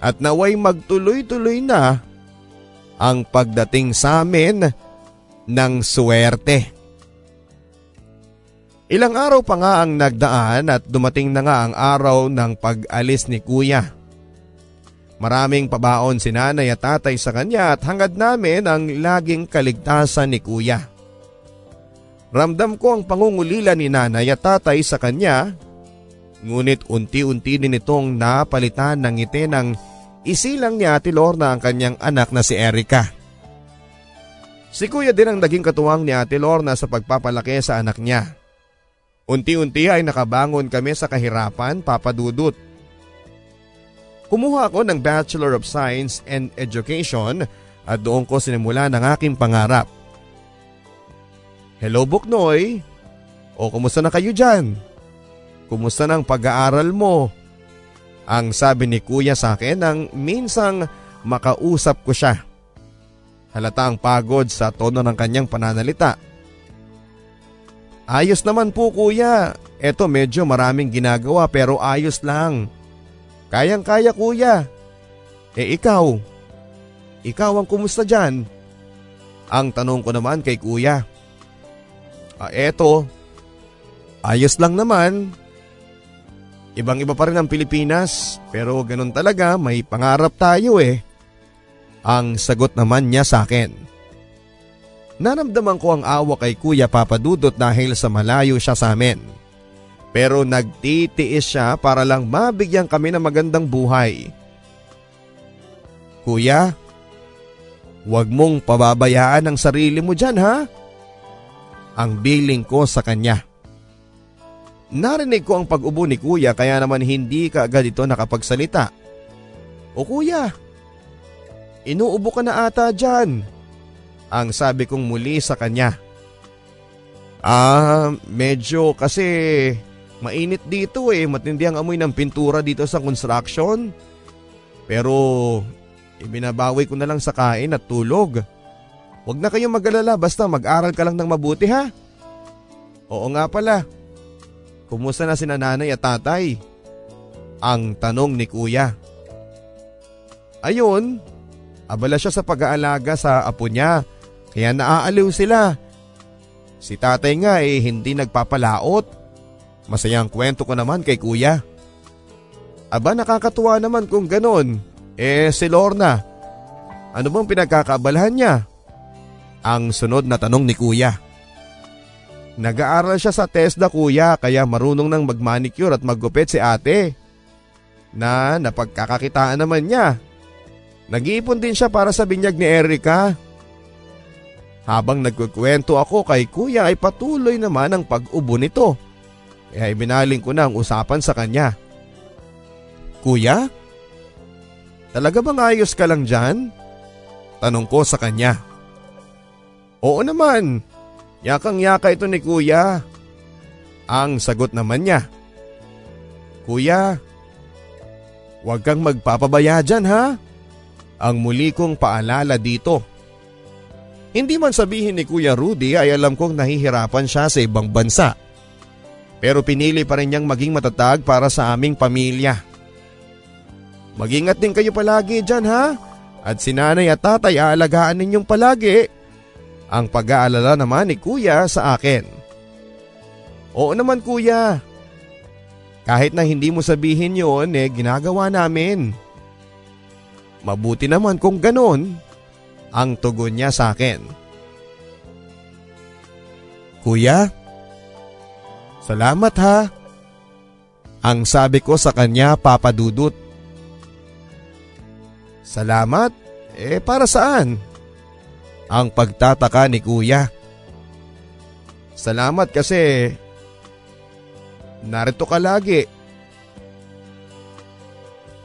At naway magtuloy-tuloy na ang pagdating sa amin ng suwerte. Ilang araw pa nga ang nagdaan at dumating na nga ang araw ng pag-alis ni kuya. Maraming pabaon si nanay at tatay sa kanya at hangad namin ang laging kaligtasan ni kuya. Ramdam ko ang pangungulila ni nanay at tatay sa kanya, ngunit unti-unti din itong napalitan ng ngiti ng isilang ni Ate Lorna ang kanyang anak na si Erika. Si kuya din ang naging katuwang ni Ate Lorna sa pagpapalaki sa anak niya. Unti-unti ay nakabangon kami sa kahirapan, papadudot. Kumuha ako ng Bachelor of Science and Education at doon ko sinimula ng aking pangarap. Hello Buknoy! O kumusta na kayo dyan? Kumusta ng pag-aaral mo? Ang sabi ni kuya sa akin nang minsang makausap ko siya. Halata ang pagod sa tono ng kanyang pananalita. Ayos naman po kuya. Eto medyo maraming ginagawa pero ayos lang. Kayang kaya kuya. Eh ikaw? Ikaw ang kumusta dyan? Ang tanong ko naman kay kuya. Ah, eto. Ayos lang naman. Ibang iba pa rin ang Pilipinas pero ganun talaga may pangarap tayo eh. Ang sagot naman niya sa akin. Naramdaman ko ang awa kay Kuya Papadudot dahil sa malayo siya sa amin. Pero nagtitiis siya para lang mabigyan kami ng magandang buhay. Kuya, huwag mong pababayaan ang sarili mo dyan ha? Ang biling ko sa kanya. Narinig ko ang pag-ubo ni kuya kaya naman hindi ka agad ito nakapagsalita. O kuya, inuubo ka na ata dyan ang sabi kong muli sa kanya. Ah, medyo kasi mainit dito eh, matindi ang amoy ng pintura dito sa construction. Pero ibinabawi ko na lang sa kain at tulog. Huwag na kayong mag-alala basta mag-aral ka lang ng mabuti ha. Oo nga pala. Kumusta na si nanay at tatay? Ang tanong ni kuya. Ayun, abala siya sa pag-aalaga sa apo niya kaya naaaliw sila. Si tatay nga eh hindi nagpapalaot. Masayang kwento ko naman kay kuya. Aba nakakatuwa naman kung ganon. Eh si Lorna, ano bang pinagkakabalahan niya? Ang sunod na tanong ni kuya. Nag-aaral siya sa TESDA kuya kaya marunong nang magmanicure at maggupit si ate. Na napagkakakitaan naman niya. Nag-iipon din siya para sa binyag ni Erika. Habang nagkukwento ako kay kuya ay patuloy naman ang pag-ubo nito. Kaya ibinaling ko na ang usapan sa kanya. Kuya? Talaga bang ayos ka lang dyan? Tanong ko sa kanya. Oo naman. Yakang yaka ito ni kuya. Ang sagot naman niya. Kuya, huwag kang magpapabaya dyan ha. Ang muli kong paalala dito. Hindi man sabihin ni Kuya Rudy ay alam kong nahihirapan siya sa ibang bansa. Pero pinili pa rin niyang maging matatag para sa aming pamilya. Magingat din kayo palagi dyan ha. At si nanay at tatay aalagaan ninyong palagi. Ang pag-aalala naman ni kuya sa akin. Oo naman kuya. Kahit na hindi mo sabihin yon eh ginagawa namin. Mabuti naman kung ganon ang tugon niya sa akin. Kuya, salamat ha. Ang sabi ko sa kanya papadudot. Salamat? Eh para saan? Ang pagtataka ni kuya. Salamat kasi narito ka lagi.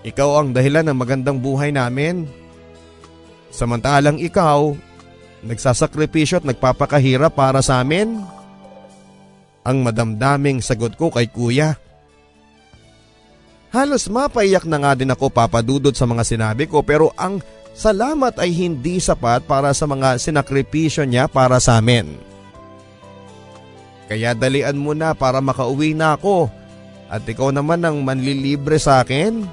Ikaw ang dahilan ng magandang buhay namin. Samantalang ikaw, nagsasakripisyo at nagpapakahirap para sa amin? Ang madamdaming sagot ko kay kuya. Halos mapaiyak na nga din ako papadudod sa mga sinabi ko pero ang salamat ay hindi sapat para sa mga sinakripisyo niya para sa amin. Kaya dalian mo na para makauwi na ako at ikaw naman ang manlilibre sa akin.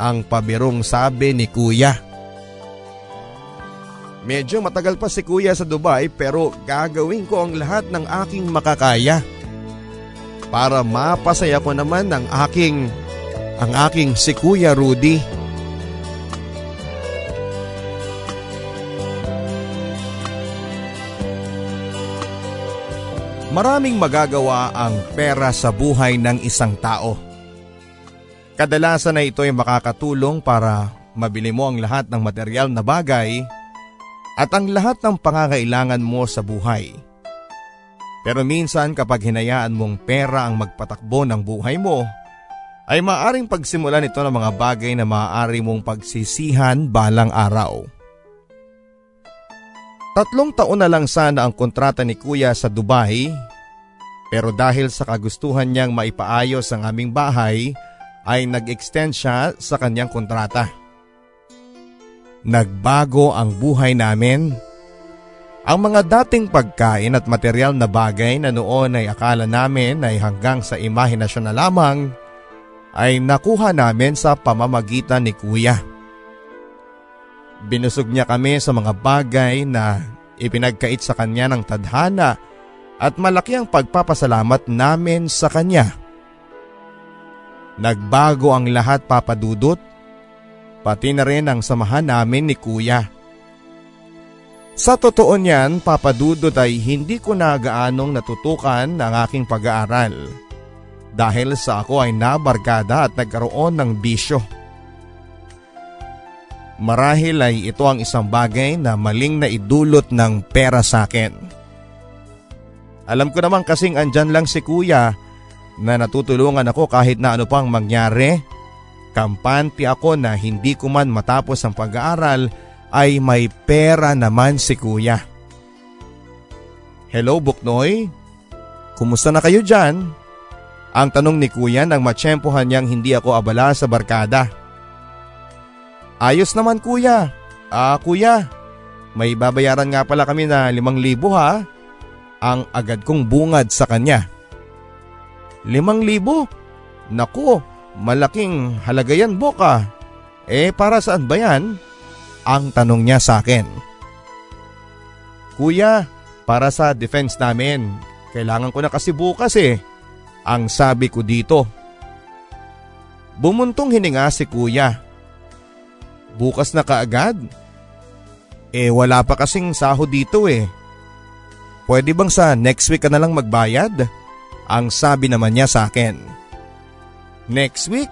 Ang pabirong sabi ni kuya. Medyo matagal pa si kuya sa Dubai pero gagawin ko ang lahat ng aking makakaya para mapasaya ko naman ang aking ang aking si Kuya Rudy. Maraming magagawa ang pera sa buhay ng isang tao. Kadalasan na ito ay makakatulong para mabili mo ang lahat ng material na bagay at ang lahat ng pangangailangan mo sa buhay. Pero minsan kapag hinayaan mong pera ang magpatakbo ng buhay mo, ay maaring pagsimulan ito ng mga bagay na maaari mong pagsisihan balang araw. Tatlong taon na lang sana ang kontrata ni kuya sa Dubai pero dahil sa kagustuhan niyang maipaayos ang aming bahay ay nag-extend siya sa kanyang kontrata. Nagbago ang buhay namin. Ang mga dating pagkain at material na bagay na noon ay akala namin ay hanggang sa imahinasyon na lamang ay nakuha namin sa pamamagitan ni kuya. Binusog niya kami sa mga bagay na ipinagkait sa kanya ng tadhana at malaki ang pagpapasalamat namin sa kanya. Nagbago ang lahat papadudot, pati na rin ang samahan namin ni kuya. Sa totoo niyan, papadudot ay hindi ko na gaanong natutukan ang aking pag-aaral dahil sa ako ay nabarkada at nagkaroon ng bisyo. Marahil ay ito ang isang bagay na maling na idulot ng pera sa akin. Alam ko naman kasing andyan lang si kuya na natutulungan ako kahit na ano pang mangyari. Kampante ako na hindi ko man matapos ang pag-aaral ay may pera naman si kuya. Hello Buknoy, kumusta na kayo dyan? Ang tanong ni kuya nang matsyempohan niyang hindi ako abala sa barkada. Ayos naman kuya. Ah kuya, may babayaran nga pala kami na limang libo ha. Ang agad kong bungad sa kanya. Limang libo? Naku, malaking halaga yan boka. Eh para saan ba yan? Ang tanong niya sa akin. Kuya, para sa defense namin. Kailangan ko na kasi bukas eh. Ang sabi ko dito. Bumuntong hininga si kuya. Bukas na kaagad? Eh wala pa kasing saho dito eh. Pwede bang sa next week ka na lang magbayad? Ang sabi naman niya sa akin. Next week?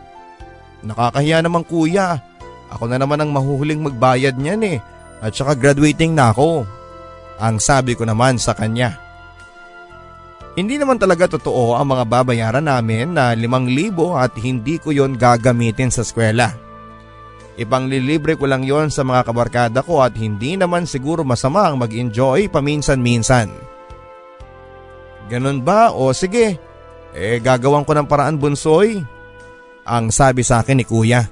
Nakakahiya naman kuya. Ako na naman ang mahuhuling magbayad niyan eh. At saka graduating na ako. Ang sabi ko naman sa kanya. Hindi naman talaga totoo ang mga babayaran namin na limang libo at hindi ko yon gagamitin sa eskwela. Ipanglilibre ko lang yon sa mga kabarkada ko at hindi naman siguro masama ang mag-enjoy paminsan-minsan. Ganun ba? O sige, eh gagawan ko ng paraan bunsoy. Ang sabi sa akin ni kuya.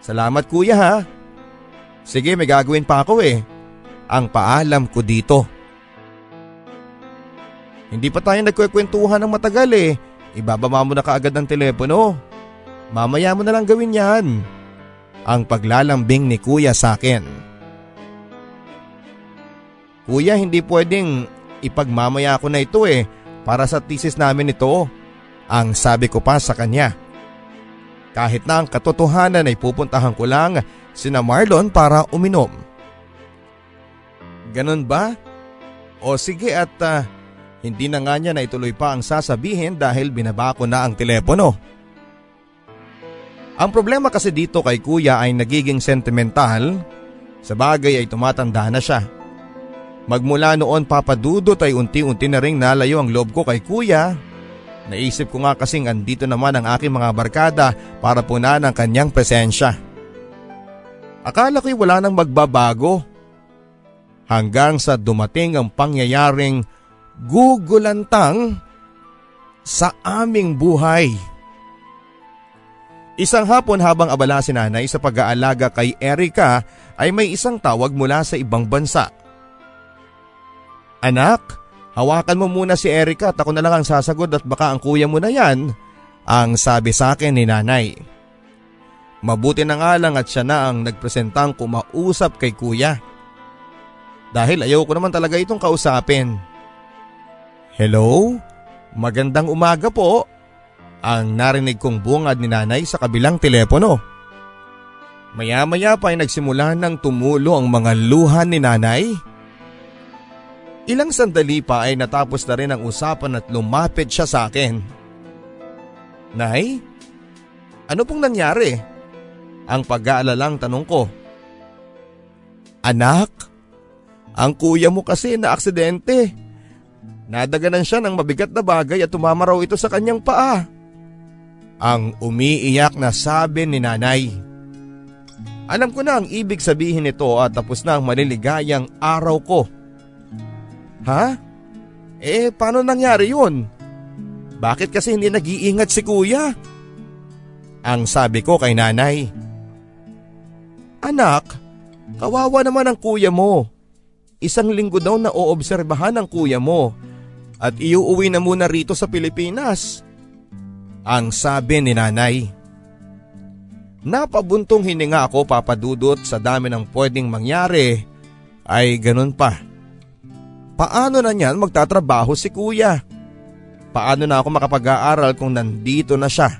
Salamat kuya ha. Sige may gagawin pa ako eh. Ang paalam ko dito. Hindi pa tayo nagkwekwentuhan ng matagal eh. Ibababa mo na kaagad ng telepono. Mamaya mo na lang gawin yan. Ang paglalambing ni kuya sa akin. Kuya hindi pwedeng ipagmamaya ko na ito eh para sa thesis namin ito. Ang sabi ko pa sa kanya. Kahit na ang katotohanan ay pupuntahan ko lang sina Marlon para uminom. Ganun ba? O sige at uh, hindi na nga niya na ituloy pa ang sasabihin dahil binaba ko na ang telepono. Ang problema kasi dito kay kuya ay nagiging sentimental. Sa bagay ay tumatanda na siya. Magmula noon papadudot ay unti-unti na ring nalayo ang loob ko kay kuya. Naisip ko nga kasing andito naman ang aking mga barkada para punan ang kanyang presensya. Akala ko'y wala nang magbabago. Hanggang sa dumating ang pangyayaring gugulantang sa aming buhay. Isang hapon habang abala si nanay sa pag-aalaga kay Erika ay may isang tawag mula sa ibang bansa. Anak, hawakan mo muna si Erika at ako na lang ang sasagot at baka ang kuya mo na yan, ang sabi sa akin ni nanay. Mabuti na nga lang at siya na ang nagpresentang kumausap kay kuya. Dahil ayaw ko naman talaga itong kausapin. Hello? Magandang umaga po. Ang narinig kong bungad ni nanay sa kabilang telepono. Maya-maya pa ay nagsimula ng tumulo ang mga luha ni nanay. Ilang sandali pa ay natapos na rin ang usapan at lumapit siya sa akin. Nay, ano pong nangyari? Ang pag-aalalang tanong ko. Anak, ang kuya mo kasi na aksidente. Nadaganan siya ng mabigat na bagay at tumama raw ito sa kanyang paa. Ang umiiyak na sabi ni nanay. Alam ko na ang ibig sabihin nito at tapos na ang maliligayang araw ko. Ha? Eh paano nangyari yun? Bakit kasi hindi nag-iingat si kuya? Ang sabi ko kay nanay. Anak, kawawa naman ang kuya mo. Isang linggo daw na oobserbahan ang kuya mo at iuuwi na muna rito sa Pilipinas. Ang sabi ni nanay. Napabuntong hininga ako papadudot sa dami ng pwedeng mangyari ay ganun pa. Paano na niyan magtatrabaho si kuya? Paano na ako makapag-aaral kung nandito na siya?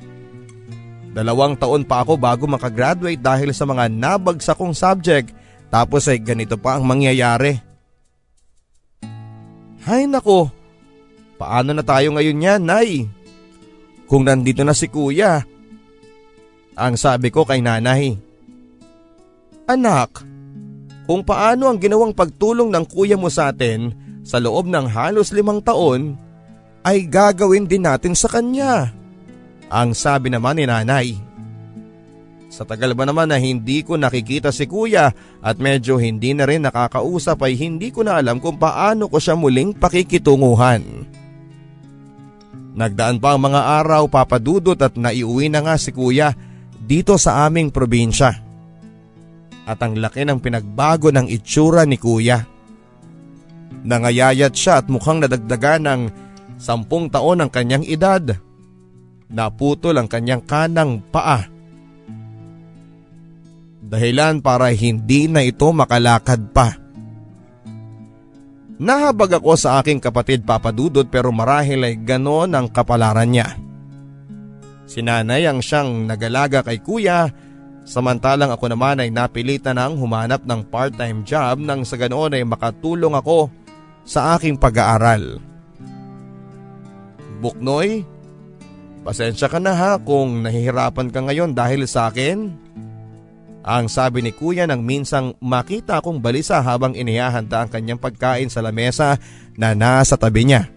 Dalawang taon pa ako bago makagraduate dahil sa mga nabagsak kong subject tapos ay ganito pa ang mangyayari. Hay nako, paano na tayo ngayon yan, Nay? Kung nandito na si kuya, ang sabi ko kay nanay. Anak, kung paano ang ginawang pagtulong ng kuya mo sa atin sa loob ng halos limang taon, ay gagawin din natin sa kanya. Ang sabi naman ni nanay. Sa tagal ba naman na hindi ko nakikita si kuya at medyo hindi na rin nakakausap ay hindi ko na alam kung paano ko siya muling pakikitunguhan. Nagdaan pa ang mga araw papadudot at naiuwi na nga si kuya dito sa aming probinsya. At ang laki ng pinagbago ng itsura ni kuya. Nangayayat siya at mukhang nadagdagan ng sampung taon ang kanyang edad. Naputol ang kanyang kanang paa. Dahilan para hindi na ito makalakad pa. Nahabag ako sa aking kapatid papadudod pero marahil ay ganon ang kapalaran niya. Si nanay ang siyang nagalaga kay kuya samantalang ako naman ay napilitan ng humanap ng part-time job nang sa ganoon ay makatulong ako sa aking pag-aaral. Buknoy, pasensya ka na ha kung nahihirapan ka ngayon dahil sa akin. Ang sabi ni kuya nang minsang makita akong balisa habang inihahanda ang kanyang pagkain sa lamesa na nasa tabi niya.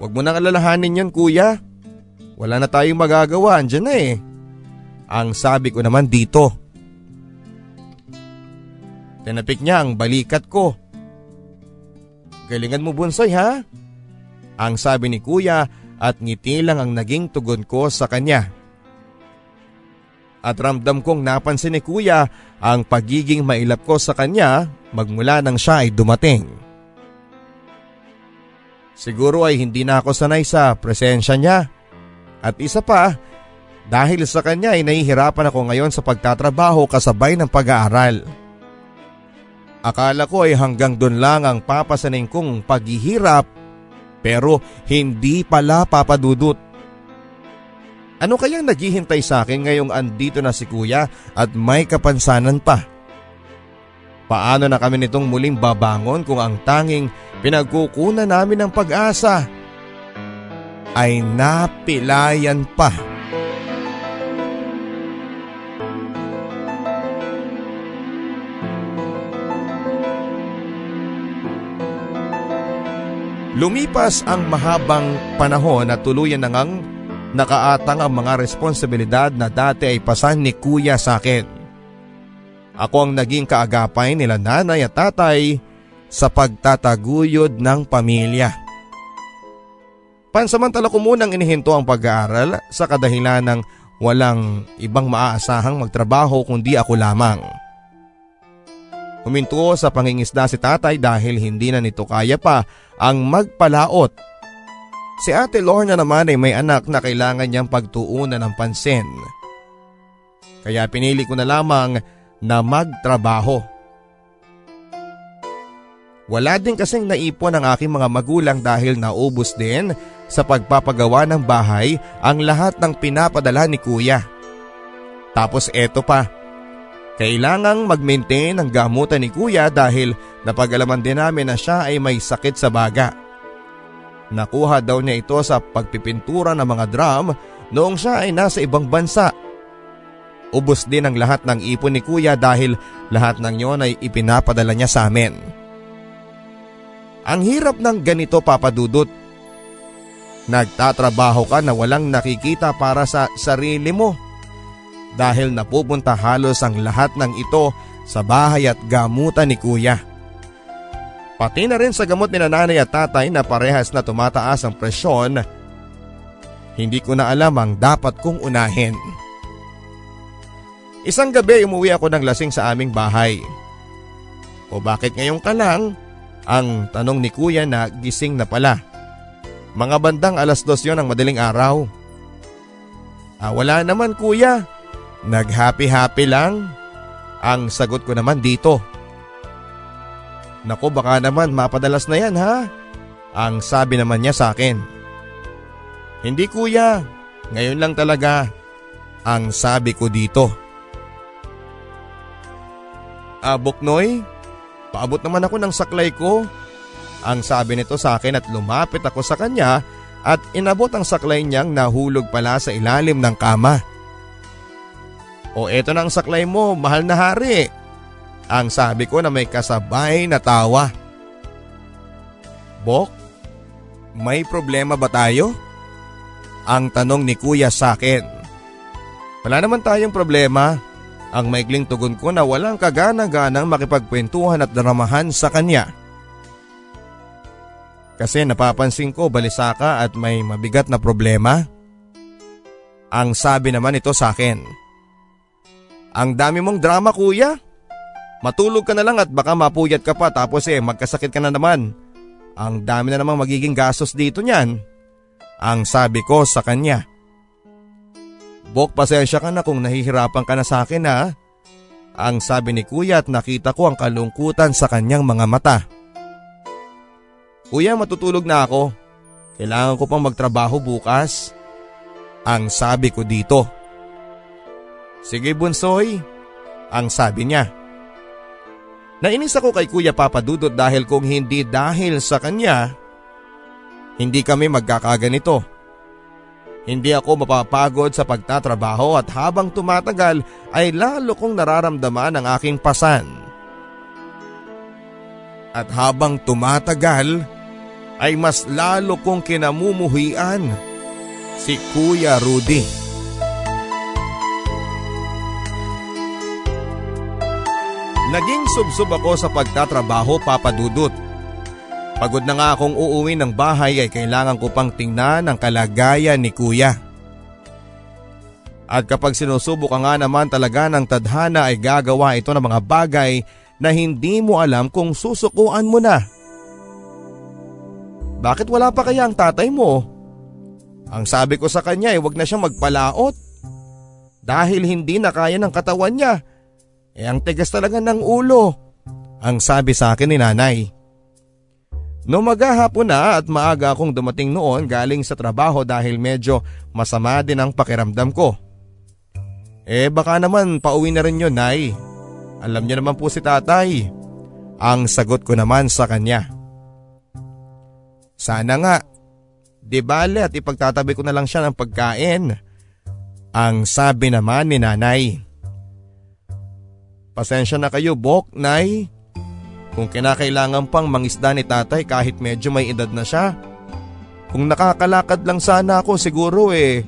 Huwag mo nang alalahanin yan kuya. Wala na tayong magagawa, andyan na eh. Ang sabi ko naman dito. Tinapik niya ang balikat ko. Galingan mo bunsoy ha? Ang sabi ni kuya at ngiti lang ang naging tugon ko sa kanya. At ramdam kong napansin ni kuya ang pagiging mailap ko sa kanya magmula nang siya ay dumating. Siguro ay hindi na ako sanay sa presensya niya at isa pa, dahil sa kanya ay nahihirapan ako ngayon sa pagtatrabaho kasabay ng pag-aaral. Akala ko ay hanggang doon lang ang papasanin kong paghihirap pero hindi pala papadudot. Ano kayang naghihintay sa akin ngayong andito na si kuya at may kapansanan pa? Paano na kami nitong muling babangon kung ang tanging pinagkukunan namin ng pag-asa ay napilayan pa. Lumipas ang mahabang panahon at tuluyan na ngang nakaatang ang mga responsibilidad na dati ay pasan ni kuya sa akin. Ako ang naging kaagapay nila nanay at tatay sa pagtataguyod ng pamilya. Pansamantala ko munang inihinto ang pag-aaral sa kadahilan ng walang ibang maaasahang magtrabaho kundi ako lamang. Huminto sa pangingisda si tatay dahil hindi na nito kaya pa ang magpalaot. Si ate Lorna naman ay may anak na kailangan niyang pagtuunan ng pansin. Kaya pinili ko na lamang na magtrabaho. Wala din kasing naipon ang aking mga magulang dahil naubos din sa pagpapagawa ng bahay ang lahat ng pinapadala ni kuya. Tapos eto pa, kailangang mag-maintain ang gamutan ni kuya dahil napagalaman din namin na siya ay may sakit sa baga. Nakuha daw niya ito sa pagpipintura ng mga drum noong siya ay nasa ibang bansa. Ubus din ang lahat ng ipon ni kuya dahil lahat ng yon ay ipinapadala niya sa amin. Ang hirap ng ganito papadudot. Nagtatrabaho ka na walang nakikita para sa sarili mo. Dahil napupunta halos ang lahat ng ito sa bahay at gamutan ni kuya. Pati na rin sa gamot ni nanay at tatay na parehas na tumataas ang presyon, hindi ko na alam ang dapat kong unahin. Isang gabi umuwi ako ng lasing sa aming bahay. O bakit ngayon ka lang? Ang tanong ni kuya na gising na pala. Mga bandang alas dos yon ng madaling araw. Ah, wala naman kuya. Nag-happy-happy lang. Ang sagot ko naman dito. Naku baka naman mapadalas na yan ha. Ang sabi naman niya sa akin. Hindi kuya, ngayon lang talaga. Ang sabi ko dito. Ah, Buknoy, Paabot naman ako ng saklay ko. Ang sabi nito sa akin at lumapit ako sa kanya at inabot ang saklay niyang nahulog pala sa ilalim ng kama. O eto na ang saklay mo, mahal na hari. Ang sabi ko na may kasabay na tawa. Bok, may problema ba tayo? Ang tanong ni kuya sa akin. Wala naman tayong problema. Ang maikling tugon ko na walang kagana-ganang makipagkwentuhan at dramahan sa kanya. Kasi napapansin ko balisa ka at may mabigat na problema. Ang sabi naman ito sa akin. Ang dami mong drama kuya. Matulog ka na lang at baka mapuyat ka pa tapos eh magkasakit ka na naman. Ang dami na namang magiging gastos dito niyan. Ang sabi ko sa kanya. Bok pasensya ka na kung nahihirapan ka na sa akin ha. Ang sabi ni kuya at nakita ko ang kalungkutan sa kanyang mga mata. Kuya matutulog na ako. Kailangan ko pang magtrabaho bukas. Ang sabi ko dito. Sige bunsoy. Ang sabi niya. Nainis ako kay Kuya Papadudot dahil kung hindi dahil sa kanya, hindi kami magkakaganito. Hindi ako mapapagod sa pagtatrabaho at habang tumatagal ay lalo kong nararamdaman ang aking pasan. At habang tumatagal ay mas lalo kong kinamumuhian si Kuya Rudy. Naging subsob ako sa pagtatrabaho papadudot Pagod na nga akong uuwi ng bahay ay kailangan ko pang tingnan ang kalagayan ni kuya. At kapag sinusubok nga naman talaga ng tadhana ay gagawa ito ng mga bagay na hindi mo alam kung susukuan mo na. Bakit wala pa kaya ang tatay mo? Ang sabi ko sa kanya ay wag na siyang magpalaot. Dahil hindi na kaya ng katawan niya. Eh ang tigas talaga ng ulo. Ang sabi sa akin ni nanay. No maghahapon na at maaga akong dumating noon galing sa trabaho dahil medyo masama din ang pakiramdam ko. Eh baka naman pauwi na rin yun, Nay. Alam niya naman po si tatay. Ang sagot ko naman sa kanya. Sana nga. Di bale at ipagtatabi ko na lang siya ng pagkain. Ang sabi naman ni nanay. Pasensya na kayo, Bok, Nay. Kung kinakailangan pang mangisda ni tatay kahit medyo may edad na siya. Kung nakakalakad lang sana ako siguro eh,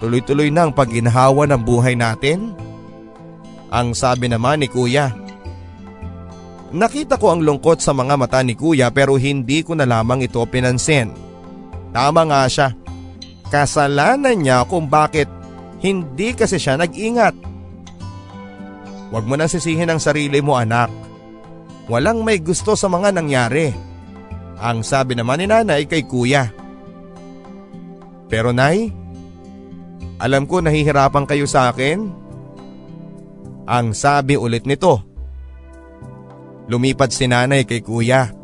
tuloy-tuloy na ang pag-inhawa ng buhay natin. Ang sabi naman ni kuya. Nakita ko ang lungkot sa mga mata ni kuya pero hindi ko na lamang ito pinansin. Tama nga siya. Kasalanan niya kung bakit hindi kasi siya nag-ingat. Huwag mo nang sisihin ang sarili mo anak. Walang may gusto sa mga nangyari. Ang sabi naman ni nanay kay kuya. Pero nay, alam ko nahihirapan kayo sa akin. Ang sabi ulit nito. Lumipad si nanay kay kuya.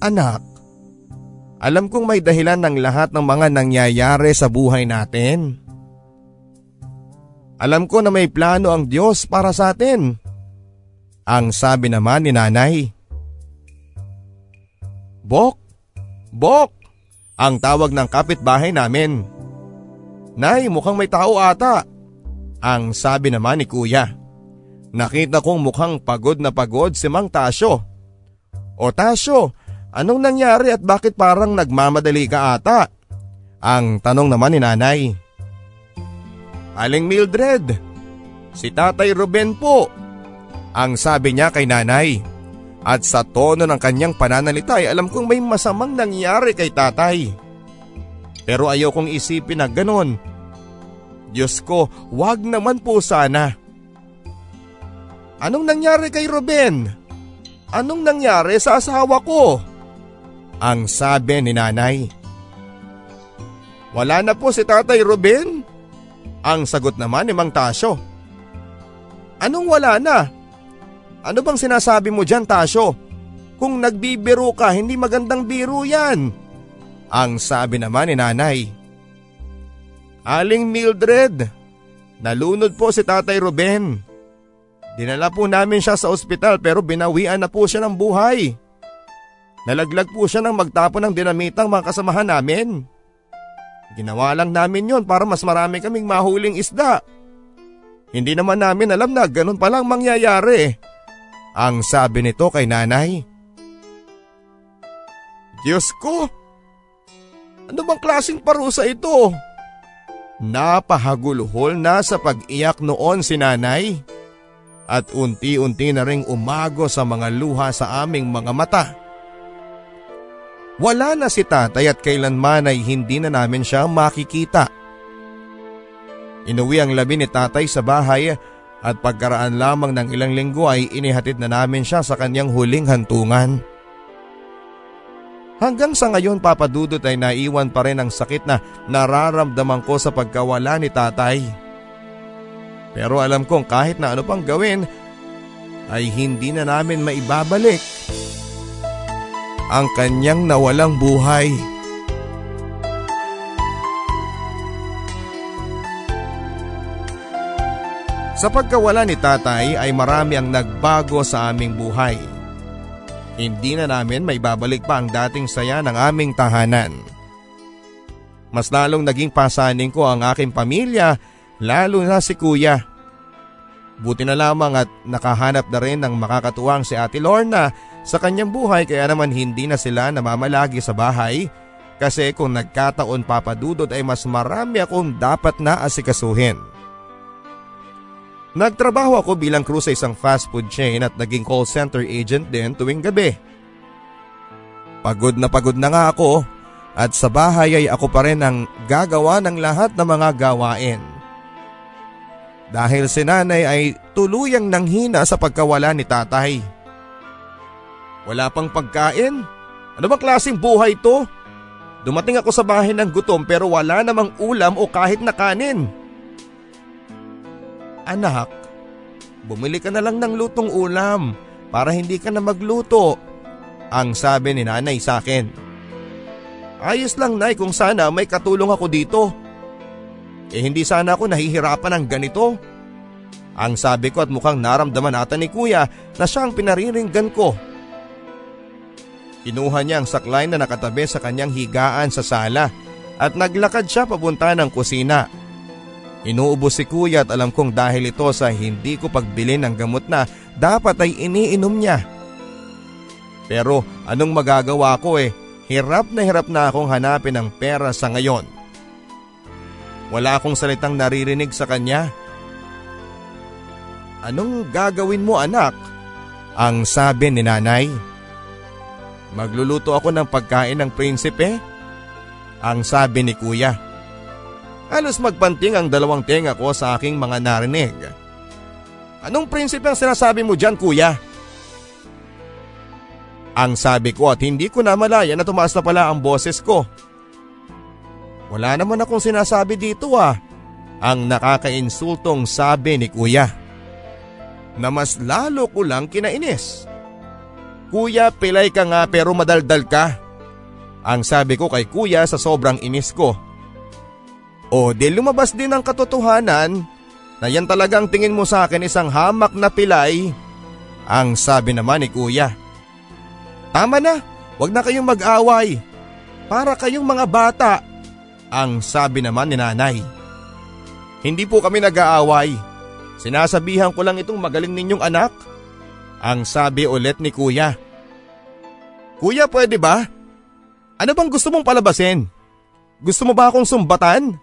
Anak, alam kong may dahilan ng lahat ng mga nangyayari sa buhay natin. Alam ko na may plano ang Diyos para sa atin. Ang sabi naman ni nanay. Bok, Bok, ang tawag ng kapitbahay namin. Nay, mukhang may tao ata. Ang sabi naman ni kuya. Nakita kong mukhang pagod na pagod si Mang Tasyo. O Tasyo, anong nangyari at bakit parang nagmamadali ka ata? Ang tanong naman ni nanay. Aling Mildred, si Tatay Ruben po. Ang sabi niya kay nanay. At sa tono ng kanyang pananalita ay alam kong may masamang nangyari kay tatay. Pero ayaw kong isipin na ganon. Diyos ko, wag naman po sana. Anong nangyari kay Ruben? Anong nangyari sa asawa ko? Ang sabi ni nanay. Wala na po si tatay Ruben. Ang sagot naman ni Mang Tasyo. Anong wala na? Ano bang sinasabi mo dyan Tasyo? Kung nagbibiro ka, hindi magandang biro yan. Ang sabi naman ni nanay. Aling Mildred, nalunod po si tatay Ruben. Dinala po namin siya sa ospital pero binawian na po siya ng buhay. Nalaglag po siya ng magtapon ng dinamitang mga kasamahan namin. Ginawa lang namin yon para mas marami kaming mahuling isda. Hindi naman namin alam na ganun palang mangyayari. Ang sabi nito kay nanay. Diyos ko! Ano bang klaseng parusa ito? Napahagulhol na sa pag-iyak noon si nanay at unti-unti na ring umago sa mga luha sa aming mga mata. Wala na si tatay at kailanman ay hindi na namin siya makikita. Inuwi ang labi ni tatay sa bahay at pagkaraan lamang ng ilang linggo ay inihatid na namin siya sa kanyang huling hantungan. Hanggang sa ngayon papadudot ay naiwan pa rin ang sakit na nararamdaman ko sa pagkawala ni tatay. Pero alam kong kahit na ano pang gawin ay hindi na namin maibabalik ang kanyang nawalang buhay. Sa pagkawala ni tatay ay marami ang nagbago sa aming buhay. Hindi na namin may babalik pa ang dating saya ng aming tahanan. Mas lalong naging pasaning ko ang aking pamilya lalo na si kuya. Buti na lamang at nakahanap na rin ng makakatuwang si Ate Lorna sa kanyang buhay kaya naman hindi na sila namamalagi sa bahay kasi kung nagkataon papadudod ay mas marami akong dapat na asikasuhin. Nagtrabaho ako bilang crew sa isang fast food chain at naging call center agent din tuwing gabi. Pagod na pagod na nga ako at sa bahay ay ako pa rin ang gagawa ng lahat ng mga gawain. Dahil si nanay ay tuluyang nanghina sa pagkawala ni tatay. Wala pang pagkain? Ano ba klaseng buhay to? Dumating ako sa bahay ng gutom pero wala namang ulam o kahit na kanin. Anak, bumili ka na lang ng lutong ulam para hindi ka na magluto. Ang sabi ni nanay sa akin. Ayos lang nay kung sana may katulong ako dito. Eh hindi sana ako nahihirapan ng ganito. Ang sabi ko at mukhang naramdaman ata ni kuya na siyang pinariringgan ko. Kinuha niya ang saklay na nakatabi sa kanyang higaan sa sala at naglakad siya papunta ng kusina. Inuubos si kuya at alam kong dahil ito sa hindi ko pagbili ng gamot na dapat ay iniinom niya. Pero anong magagawa ko eh, hirap na hirap na akong hanapin ang pera sa ngayon. Wala akong salitang naririnig sa kanya. Anong gagawin mo anak? Ang sabi ni nanay. Magluluto ako ng pagkain ng prinsipe? Ang sabi ni kuya. Halos magpanting ang dalawang tenga ko sa aking mga narinig. Anong prinsipe ang sinasabi mo dyan kuya? Ang sabi ko at hindi ko na malaya na tumaas na pala ang boses ko. Wala naman akong sinasabi dito ah. Ang nakakainsultong sabi ni kuya. Na mas lalo ko lang kinainis. Kuya, pilay ka nga pero madaldal ka. Ang sabi ko kay kuya sa sobrang inis ko. O di lumabas din ang katotohanan na yan talagang tingin mo sa akin isang hamak na pilay. Ang sabi naman ni kuya. Tama na, wag na kayong mag-away. Para kayong mga bata. Ang sabi naman ni nanay. Hindi po kami nag-aaway. Sinasabihan ko lang itong magaling ninyong anak. Ang sabi ulit ni kuya. Kuya pwede ba? Ano bang gusto mong palabasin? Gusto mo ba akong sumbatan?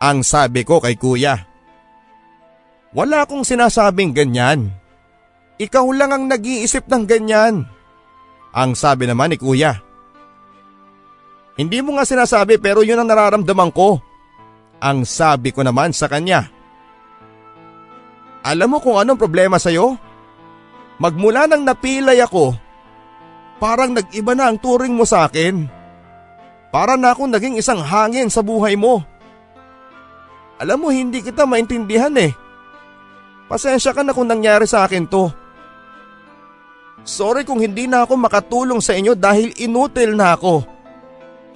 Ang sabi ko kay kuya. Wala akong sinasabing ganyan. Ikaw lang ang nag-iisip ng ganyan. Ang sabi naman ni kuya. Hindi mo nga sinasabi pero yun ang nararamdaman ko. Ang sabi ko naman sa kanya. Alam mo kung anong problema sa'yo? Magmula nang napilay ako, parang nag-iba na ang turing mo sa akin. Para na akong naging isang hangin sa buhay mo. Alam mo hindi kita maintindihan eh. Pasensya ka na kung nangyari sa akin to. Sorry kung hindi na ako makatulong sa inyo dahil inutil na ako.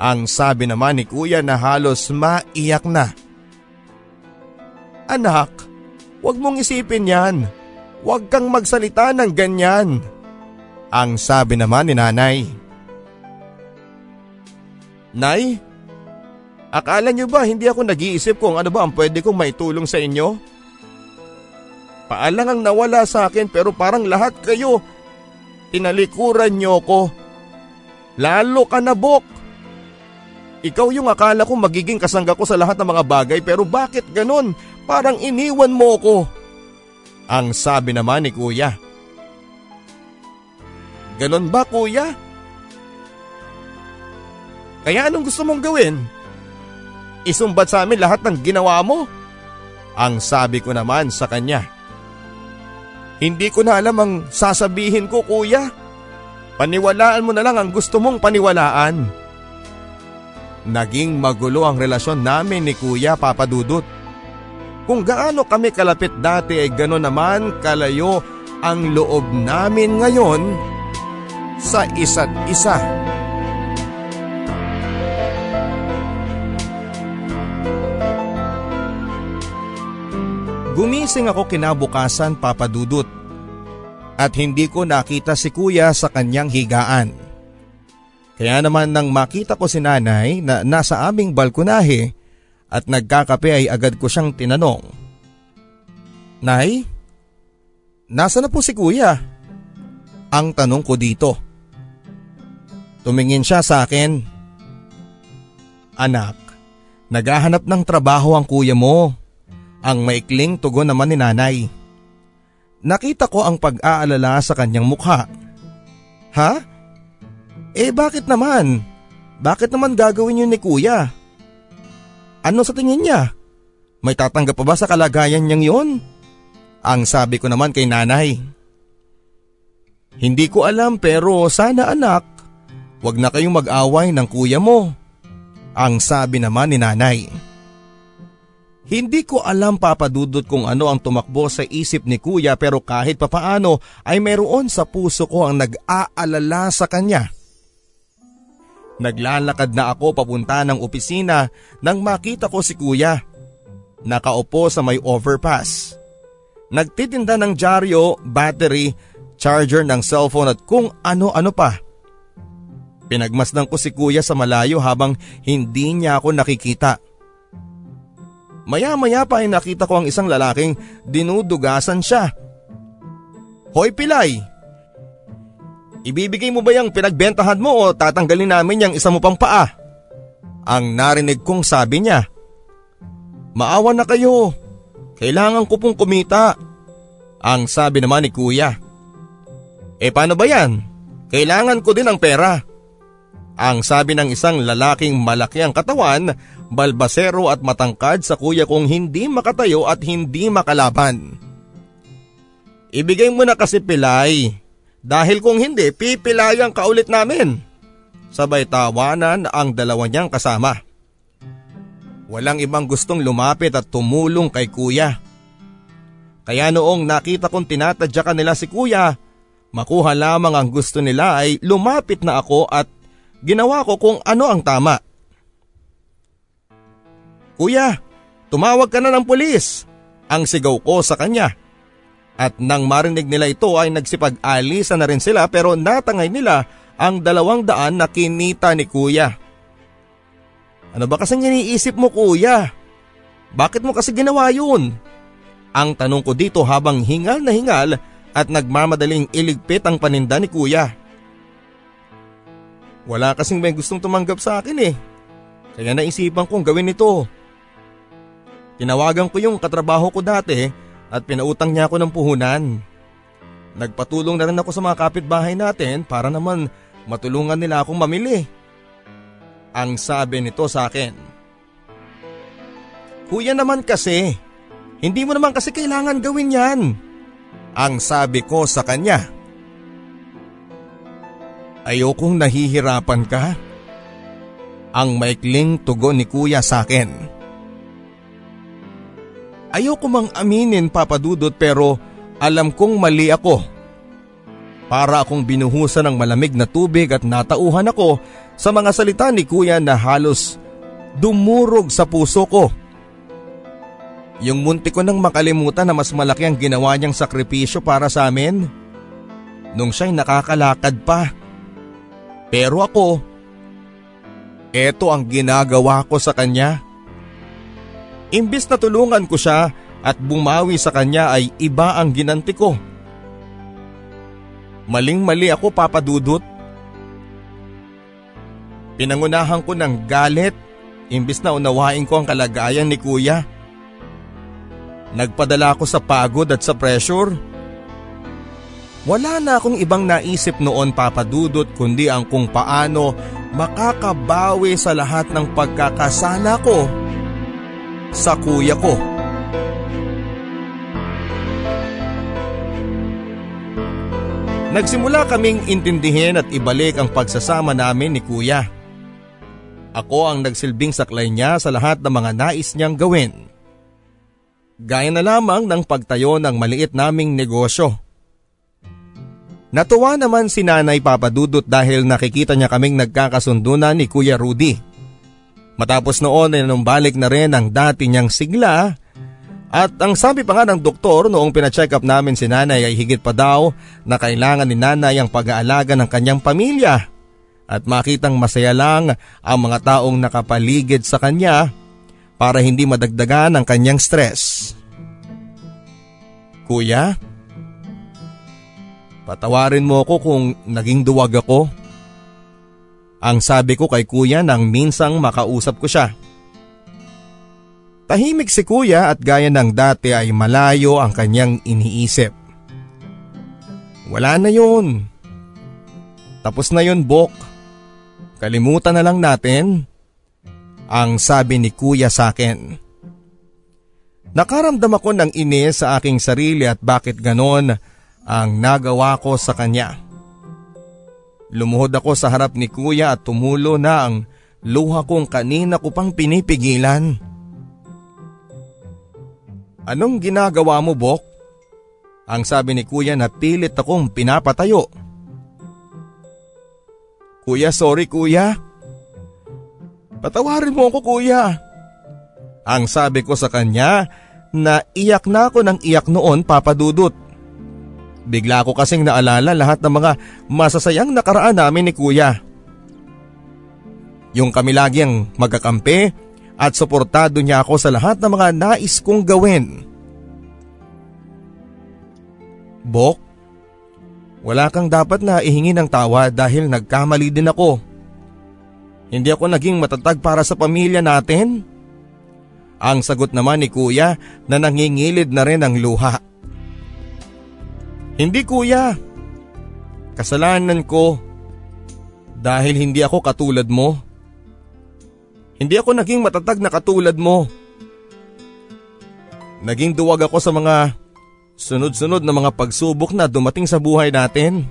Ang sabi naman ni kuya na halos maiyak na. Anak, wag mong isipin yan. Huwag kang magsalita ng ganyan. Ang sabi naman ni nanay. Nay, akala niyo ba hindi ako nag-iisip kung ano ba ang pwede kong maitulong sa inyo? Paalang ang nawala sa akin pero parang lahat kayo tinalikuran niyo ko. Lalo ka na Bok. Ikaw yung akala ko magiging kasangga ko sa lahat ng mga bagay pero bakit ganon? Parang iniwan mo ko. Ang sabi naman ni kuya. Ganon ba kuya? Kaya anong gusto mong gawin? Isumbat sa amin lahat ng ginawa mo? Ang sabi ko naman sa kanya. Hindi ko na alam ang sasabihin ko kuya. Paniwalaan mo na lang ang gusto mong paniwalaan. Naging magulo ang relasyon namin ni Kuya Papadudot. Kung gaano kami kalapit dati ay gano'n naman kalayo ang loob namin ngayon sa isa't isa. Gumising ako kinabukasan papadudot at hindi ko nakita si kuya sa kanyang higaan. Kaya naman nang makita ko si nanay na nasa aming balkonahe at nagkakape ay agad ko siyang tinanong. Nay, nasa na po si kuya? Ang tanong ko dito. Tumingin siya sa akin. Anak, naghahanap ng trabaho ang kuya mo. Ang maikling tugon naman ni nanay. Nakita ko ang pag-aalala sa kanyang mukha. Ha? Eh bakit naman? Bakit naman gagawin yun ni kuya? Ano sa tingin niya? May tatanggap pa ba sa kalagayan niyang yon? Ang sabi ko naman kay nanay. Hindi ko alam pero sana anak, wag na kayong mag-away ng kuya mo. Ang sabi naman ni nanay. Hindi ko alam papadudot kung ano ang tumakbo sa isip ni kuya pero kahit papaano ay meron sa puso ko ang nag-aalala sa kanya. Naglalakad na ako papunta ng opisina nang makita ko si kuya. Nakaupo sa may overpass. Nagtitinda ng dyaryo, battery, charger ng cellphone at kung ano-ano pa. Pinagmasdan ko si kuya sa malayo habang hindi niya ako nakikita. Maya-maya pa ay nakita ko ang isang lalaking dinudugasan siya. Hoy Pilay, Ibibigay mo ba yung pinagbentahan mo o tatanggalin namin yung isa mo pang paa? Ang narinig kong sabi niya. Maawa na kayo. Kailangan ko pong kumita. Ang sabi naman ni kuya. E paano ba yan? Kailangan ko din ng pera. Ang sabi ng isang lalaking malaki ang katawan, balbasero at matangkad sa kuya kong hindi makatayo at hindi makalaban. Ibigay mo na kasi pilay. Dahil kung hindi, pipilayan ka ulit namin. Sabay tawanan ang dalawa niyang kasama. Walang ibang gustong lumapit at tumulong kay kuya. Kaya noong nakita kong tinatadyakan nila si kuya, makuha lamang ang gusto nila ay lumapit na ako at ginawa ko kung ano ang tama. Kuya, tumawag ka na ng pulis. Ang sigaw ko sa kanya. At nang marinig nila ito ay nagsipag-alisa na rin sila pero natangay nila ang dalawang daan na kinita ni kuya. Ano ba kasing iniisip mo kuya? Bakit mo kasi ginawa yun? Ang tanong ko dito habang hingal na hingal at nagmamadaling iligpit ang paninda ni kuya. Wala kasing may gustong tumanggap sa akin eh. Kaya naisipan kong gawin ito. Tinawagan ko yung katrabaho ko dati at pinautang niya ako ng puhunan. Nagpatulong na rin ako sa mga kapitbahay natin para naman matulungan nila akong mamili. Ang sabi nito sa akin. Kuya naman kasi, hindi mo naman kasi kailangan gawin yan. Ang sabi ko sa kanya. Ayokong nahihirapan ka. Ang maikling tugon ni kuya sa akin. Ayoko mang aminin papadudot pero alam kong mali ako. Para akong binuhusan ng malamig na tubig at natauhan ako sa mga salita ni kuya na halos dumurog sa puso ko. Yung munti ko nang makalimutan na mas malaki ang ginawa niyang sakripisyo para sa amin. Nung siya'y nakakalakad pa. Pero ako, eto ang ginagawa ko sa kanya. Imbis na tulungan ko siya at bumawi sa kanya ay iba ang ginanti ko. Maling-mali ako papadudot. Pinangunahan ko ng galit imbis na unawain ko ang kalagayan ni kuya. Nagpadala ako sa pagod at sa pressure. Wala na akong ibang naisip noon papadudot kundi ang kung paano makakabawi sa lahat ng pagkakasala ko sa kuya ko. Nagsimula kaming intindihin at ibalik ang pagsasama namin ni kuya. Ako ang nagsilbing saklay niya sa lahat ng mga nais niyang gawin. Gaya na lamang ng pagtayo ng maliit naming negosyo. Natuwa naman si Nanay Papadudot dahil nakikita niya kaming nagkakasundo na ni Kuya Rudy. Matapos noon ay balik na rin ang dati niyang sigla at ang sabi pa nga ng doktor noong pina-check up namin si nanay ay higit pa daw na kailangan ni nanay ang pag-aalaga ng kanyang pamilya at makitang masaya lang ang mga taong nakapaligid sa kanya para hindi madagdagan ang kanyang stress. Kuya, Patawarin mo ako kung naging duwag ako. Ang sabi ko kay kuya nang minsang makausap ko siya. Tahimik si kuya at gaya ng dati ay malayo ang kanyang iniisip. Wala na yun. Tapos na yun, Bok. Kalimutan na lang natin. Ang sabi ni kuya sa akin. Nakaramdam ako ng inis sa aking sarili at bakit ganon ang nagawa ko sa kanya. Lumuhod ako sa harap ni kuya at tumulo na ang luha kong kanina ko pang pinipigilan. Anong ginagawa mo, Bok? Ang sabi ni kuya na pilit akong pinapatayo. Kuya, sorry kuya. Patawarin mo ako kuya. Ang sabi ko sa kanya na iyak na ako ng iyak noon papadudot. Bigla ko kasing naalala lahat ng mga masasayang nakaraan namin ni kuya. Yung kami lagi ang magkakampi at suportado niya ako sa lahat ng mga nais kong gawin. Bok, wala kang dapat na ihingi ng tawa dahil nagkamali din ako. Hindi ako naging matatag para sa pamilya natin. Ang sagot naman ni kuya na nangingilid na rin ang luha. Hindi kuya. Kasalanan ko dahil hindi ako katulad mo. Hindi ako naging matatag na katulad mo. Naging duwag ako sa mga sunod-sunod na mga pagsubok na dumating sa buhay natin.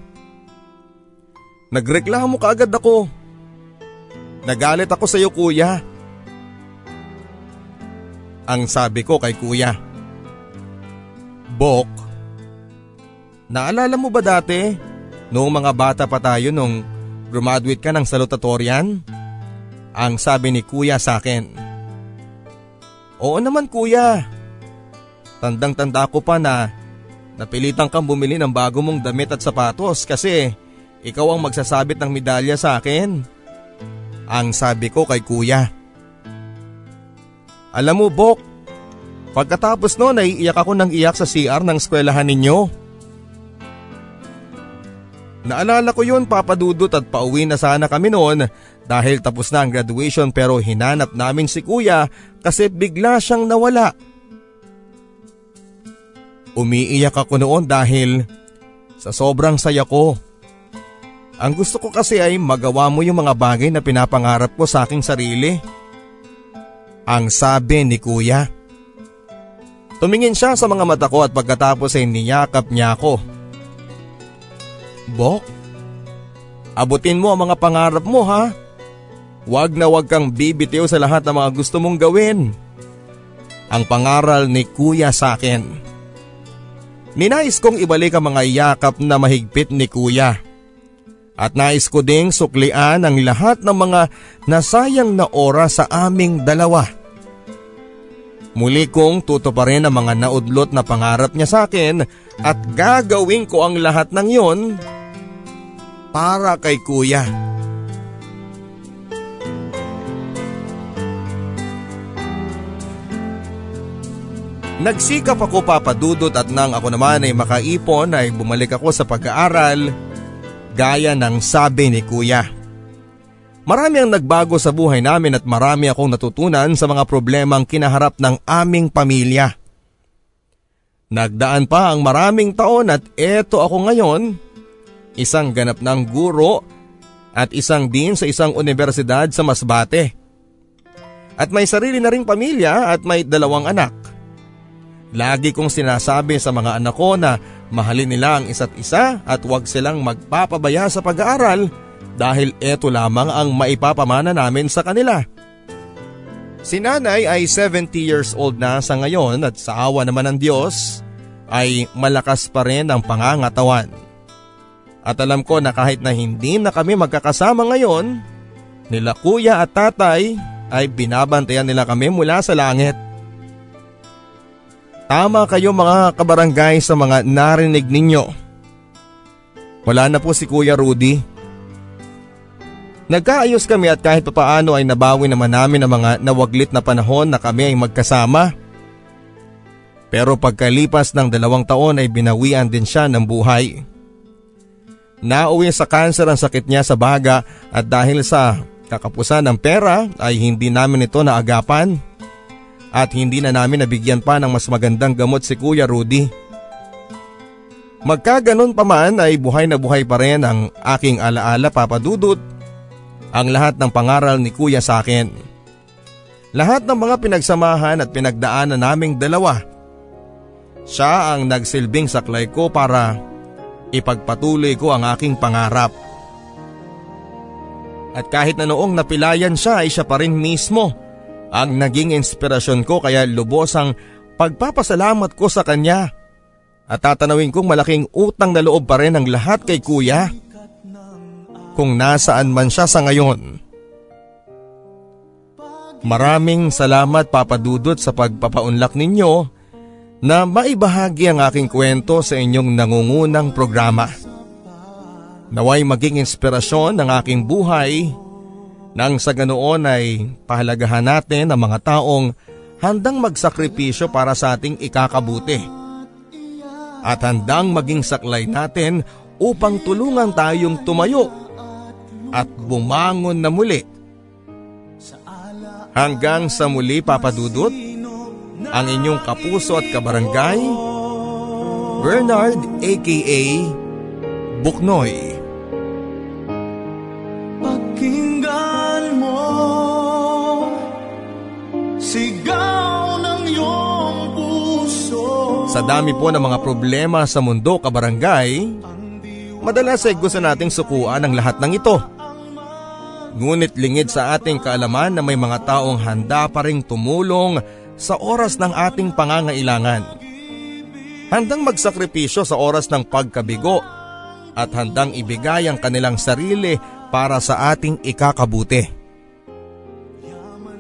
Nagreklamo kaagad ako. Nagalit ako sa iyo kuya. Ang sabi ko kay kuya. Bok, naalala mo ba dati noong mga bata pa tayo nung graduate ka ng salutatorian? Ang sabi ni kuya sa akin. Oo naman kuya. Tandang tanda ko pa na napilitan kang bumili ng bago mong damit at sapatos kasi ikaw ang magsasabit ng medalya sa akin. Ang sabi ko kay kuya. Alam mo Bok, pagkatapos noon ay iyak ako ng iyak sa CR ng eskwelahan ninyo. Naalala ko yun papadudot at pauwi na sana kami noon dahil tapos na ang graduation pero hinanap namin si kuya kasi bigla siyang nawala. Umiiyak ako noon dahil sa sobrang saya ko. Ang gusto ko kasi ay magawa mo yung mga bagay na pinapangarap ko sa aking sarili. Ang sabi ni kuya. Tumingin siya sa mga mata ko at pagkatapos ay niyakap niya ako. Bok, abutin mo ang mga pangarap mo ha. Huwag na huwag kang bibitiw sa lahat ng mga gusto mong gawin. Ang pangaral ni kuya sa akin. Ninais kong ibalik ang mga yakap na mahigpit ni kuya. At nais ko ding suklian ang lahat ng mga nasayang na oras sa aming dalawa. Muli kong tutuparin ang mga naudlot na pangarap niya sa akin at gagawin ko ang lahat ng yon para kay kuya. Nagsikap ako papadudot at nang ako naman ay makaipon ay bumalik ako sa pag-aaral gaya ng sabi ni kuya. Marami ang nagbago sa buhay namin at marami akong natutunan sa mga problemang kinaharap ng aming pamilya. Nagdaan pa ang maraming taon at eto ako ngayon, isang ganap ng guro at isang din sa isang universidad sa Masbate. At may sarili na ring pamilya at may dalawang anak. Lagi kong sinasabi sa mga anak ko na mahalin nila ang isa't isa at huwag silang magpapabaya sa pag-aaral dahil eto lamang ang maipapamana namin sa kanila. Si nanay ay 70 years old na sa ngayon at sa awa naman ng Diyos ay malakas pa rin ang pangangatawan. At alam ko na kahit na hindi na kami magkakasama ngayon, nila kuya at tatay ay binabantayan nila kami mula sa langit. Tama kayo mga kabarangay sa mga narinig ninyo. Wala na po si Kuya Rudy. Nagkaayos kami at kahit papaano ay nabawi naman namin ang mga nawaglit na panahon na kami ay magkasama. Pero pagkalipas ng dalawang taon ay binawian din siya ng buhay. Nauwi sa kanser ang sakit niya sa baga at dahil sa kakapusan ng pera ay hindi namin ito naagapan at hindi na namin nabigyan pa ng mas magandang gamot si Kuya Rudy. Magkaganon pa man ay buhay na buhay pa rin ang aking alaala papadudot ang lahat ng pangaral ni Kuya sa akin. Lahat ng mga pinagsamahan at pinagdaanan naming dalawa. Siya ang nagsilbing saklay ko para ipagpatuloy ko ang aking pangarap. At kahit na noong napilayan siya ay siya pa rin mismo ang naging inspirasyon ko kaya lubos ang pagpapasalamat ko sa kanya. At tatanawin kong malaking utang na loob pa rin ang lahat kay kuya. Kung nasaan man siya sa ngayon. Maraming salamat papadudot sa pagpapaunlak ninyo na maibahagi ang aking kwento sa inyong nangungunang programa. Naway maging inspirasyon ng aking buhay nang sa ganoon ay pahalagahan natin ang mga taong handang magsakripisyo para sa ating ikakabuti. At handang maging saklay natin upang tulungan tayong tumayo at bumangon na muli. Hanggang sa muli papadudot, ang inyong kapuso at kabarangay, Bernard aka Buknoy. Sa dami po ng mga problema sa mundo kabarangay, madalas ay gusto nating sukuan ang lahat ng ito. Ngunit lingid sa ating kaalaman na may mga taong handa pa ring tumulong sa oras ng ating pangangailangan. Handang magsakripisyo sa oras ng pagkabigo at handang ibigay ang kanilang sarili para sa ating ikakabuti.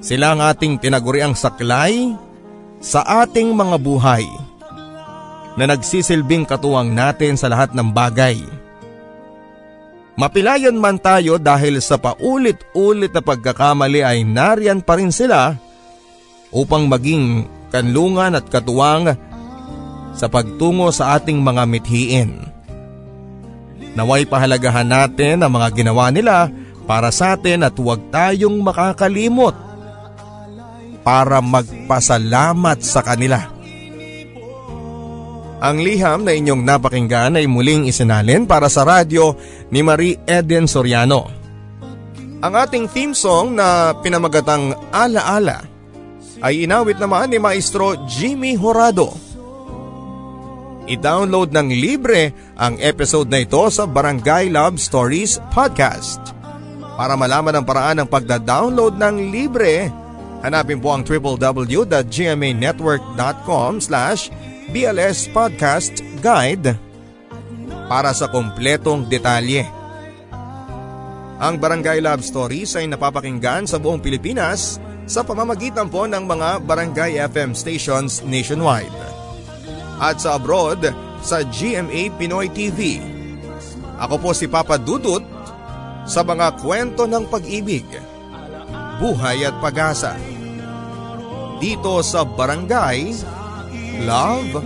Sila ang ating tinaguriang saklay sa ating mga buhay na nagsisilbing katuwang natin sa lahat ng bagay. Mapilayan man tayo dahil sa paulit-ulit na pagkakamali ay nariyan pa rin sila upang maging kanlungan at katuwang sa pagtungo sa ating mga mithiin. Naway pahalagahan natin ang mga ginawa nila para sa atin at huwag tayong makakalimot para magpasalamat sa kanila. Ang liham na inyong napakinggan ay muling isinalin para sa radyo ni Marie Eden Soriano. Ang ating theme song na pinamagatang Ala-Ala ay inawit naman ni Maestro Jimmy Horado. I-download ng libre ang episode na ito sa Barangay Love Stories Podcast. Para malaman ang paraan ng pagda-download ng libre, hanapin po ang www.gmanetwork.com slash BLS Podcast Guide para sa kompletong detalye. Ang Barangay Love Stories ay napapakinggan sa buong Pilipinas sa pamamagitan po ng mga Barangay FM stations nationwide. At sa abroad sa GMA Pinoy TV. Ako po si Papa Dudut sa mga kwento ng pag-ibig, buhay at pag-asa. Dito sa Barangay Love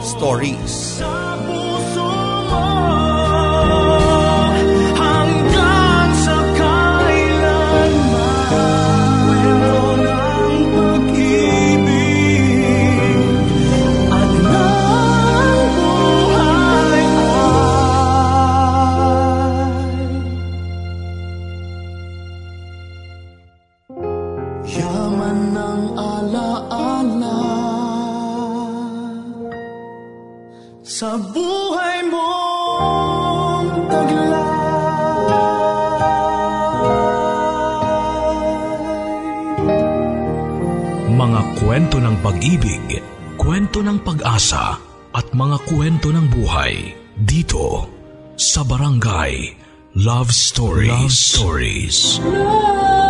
Stories. Sa puso mo at mga kwento ng buhay dito sa Barangay Love Stories. Love Stories. Love Stories.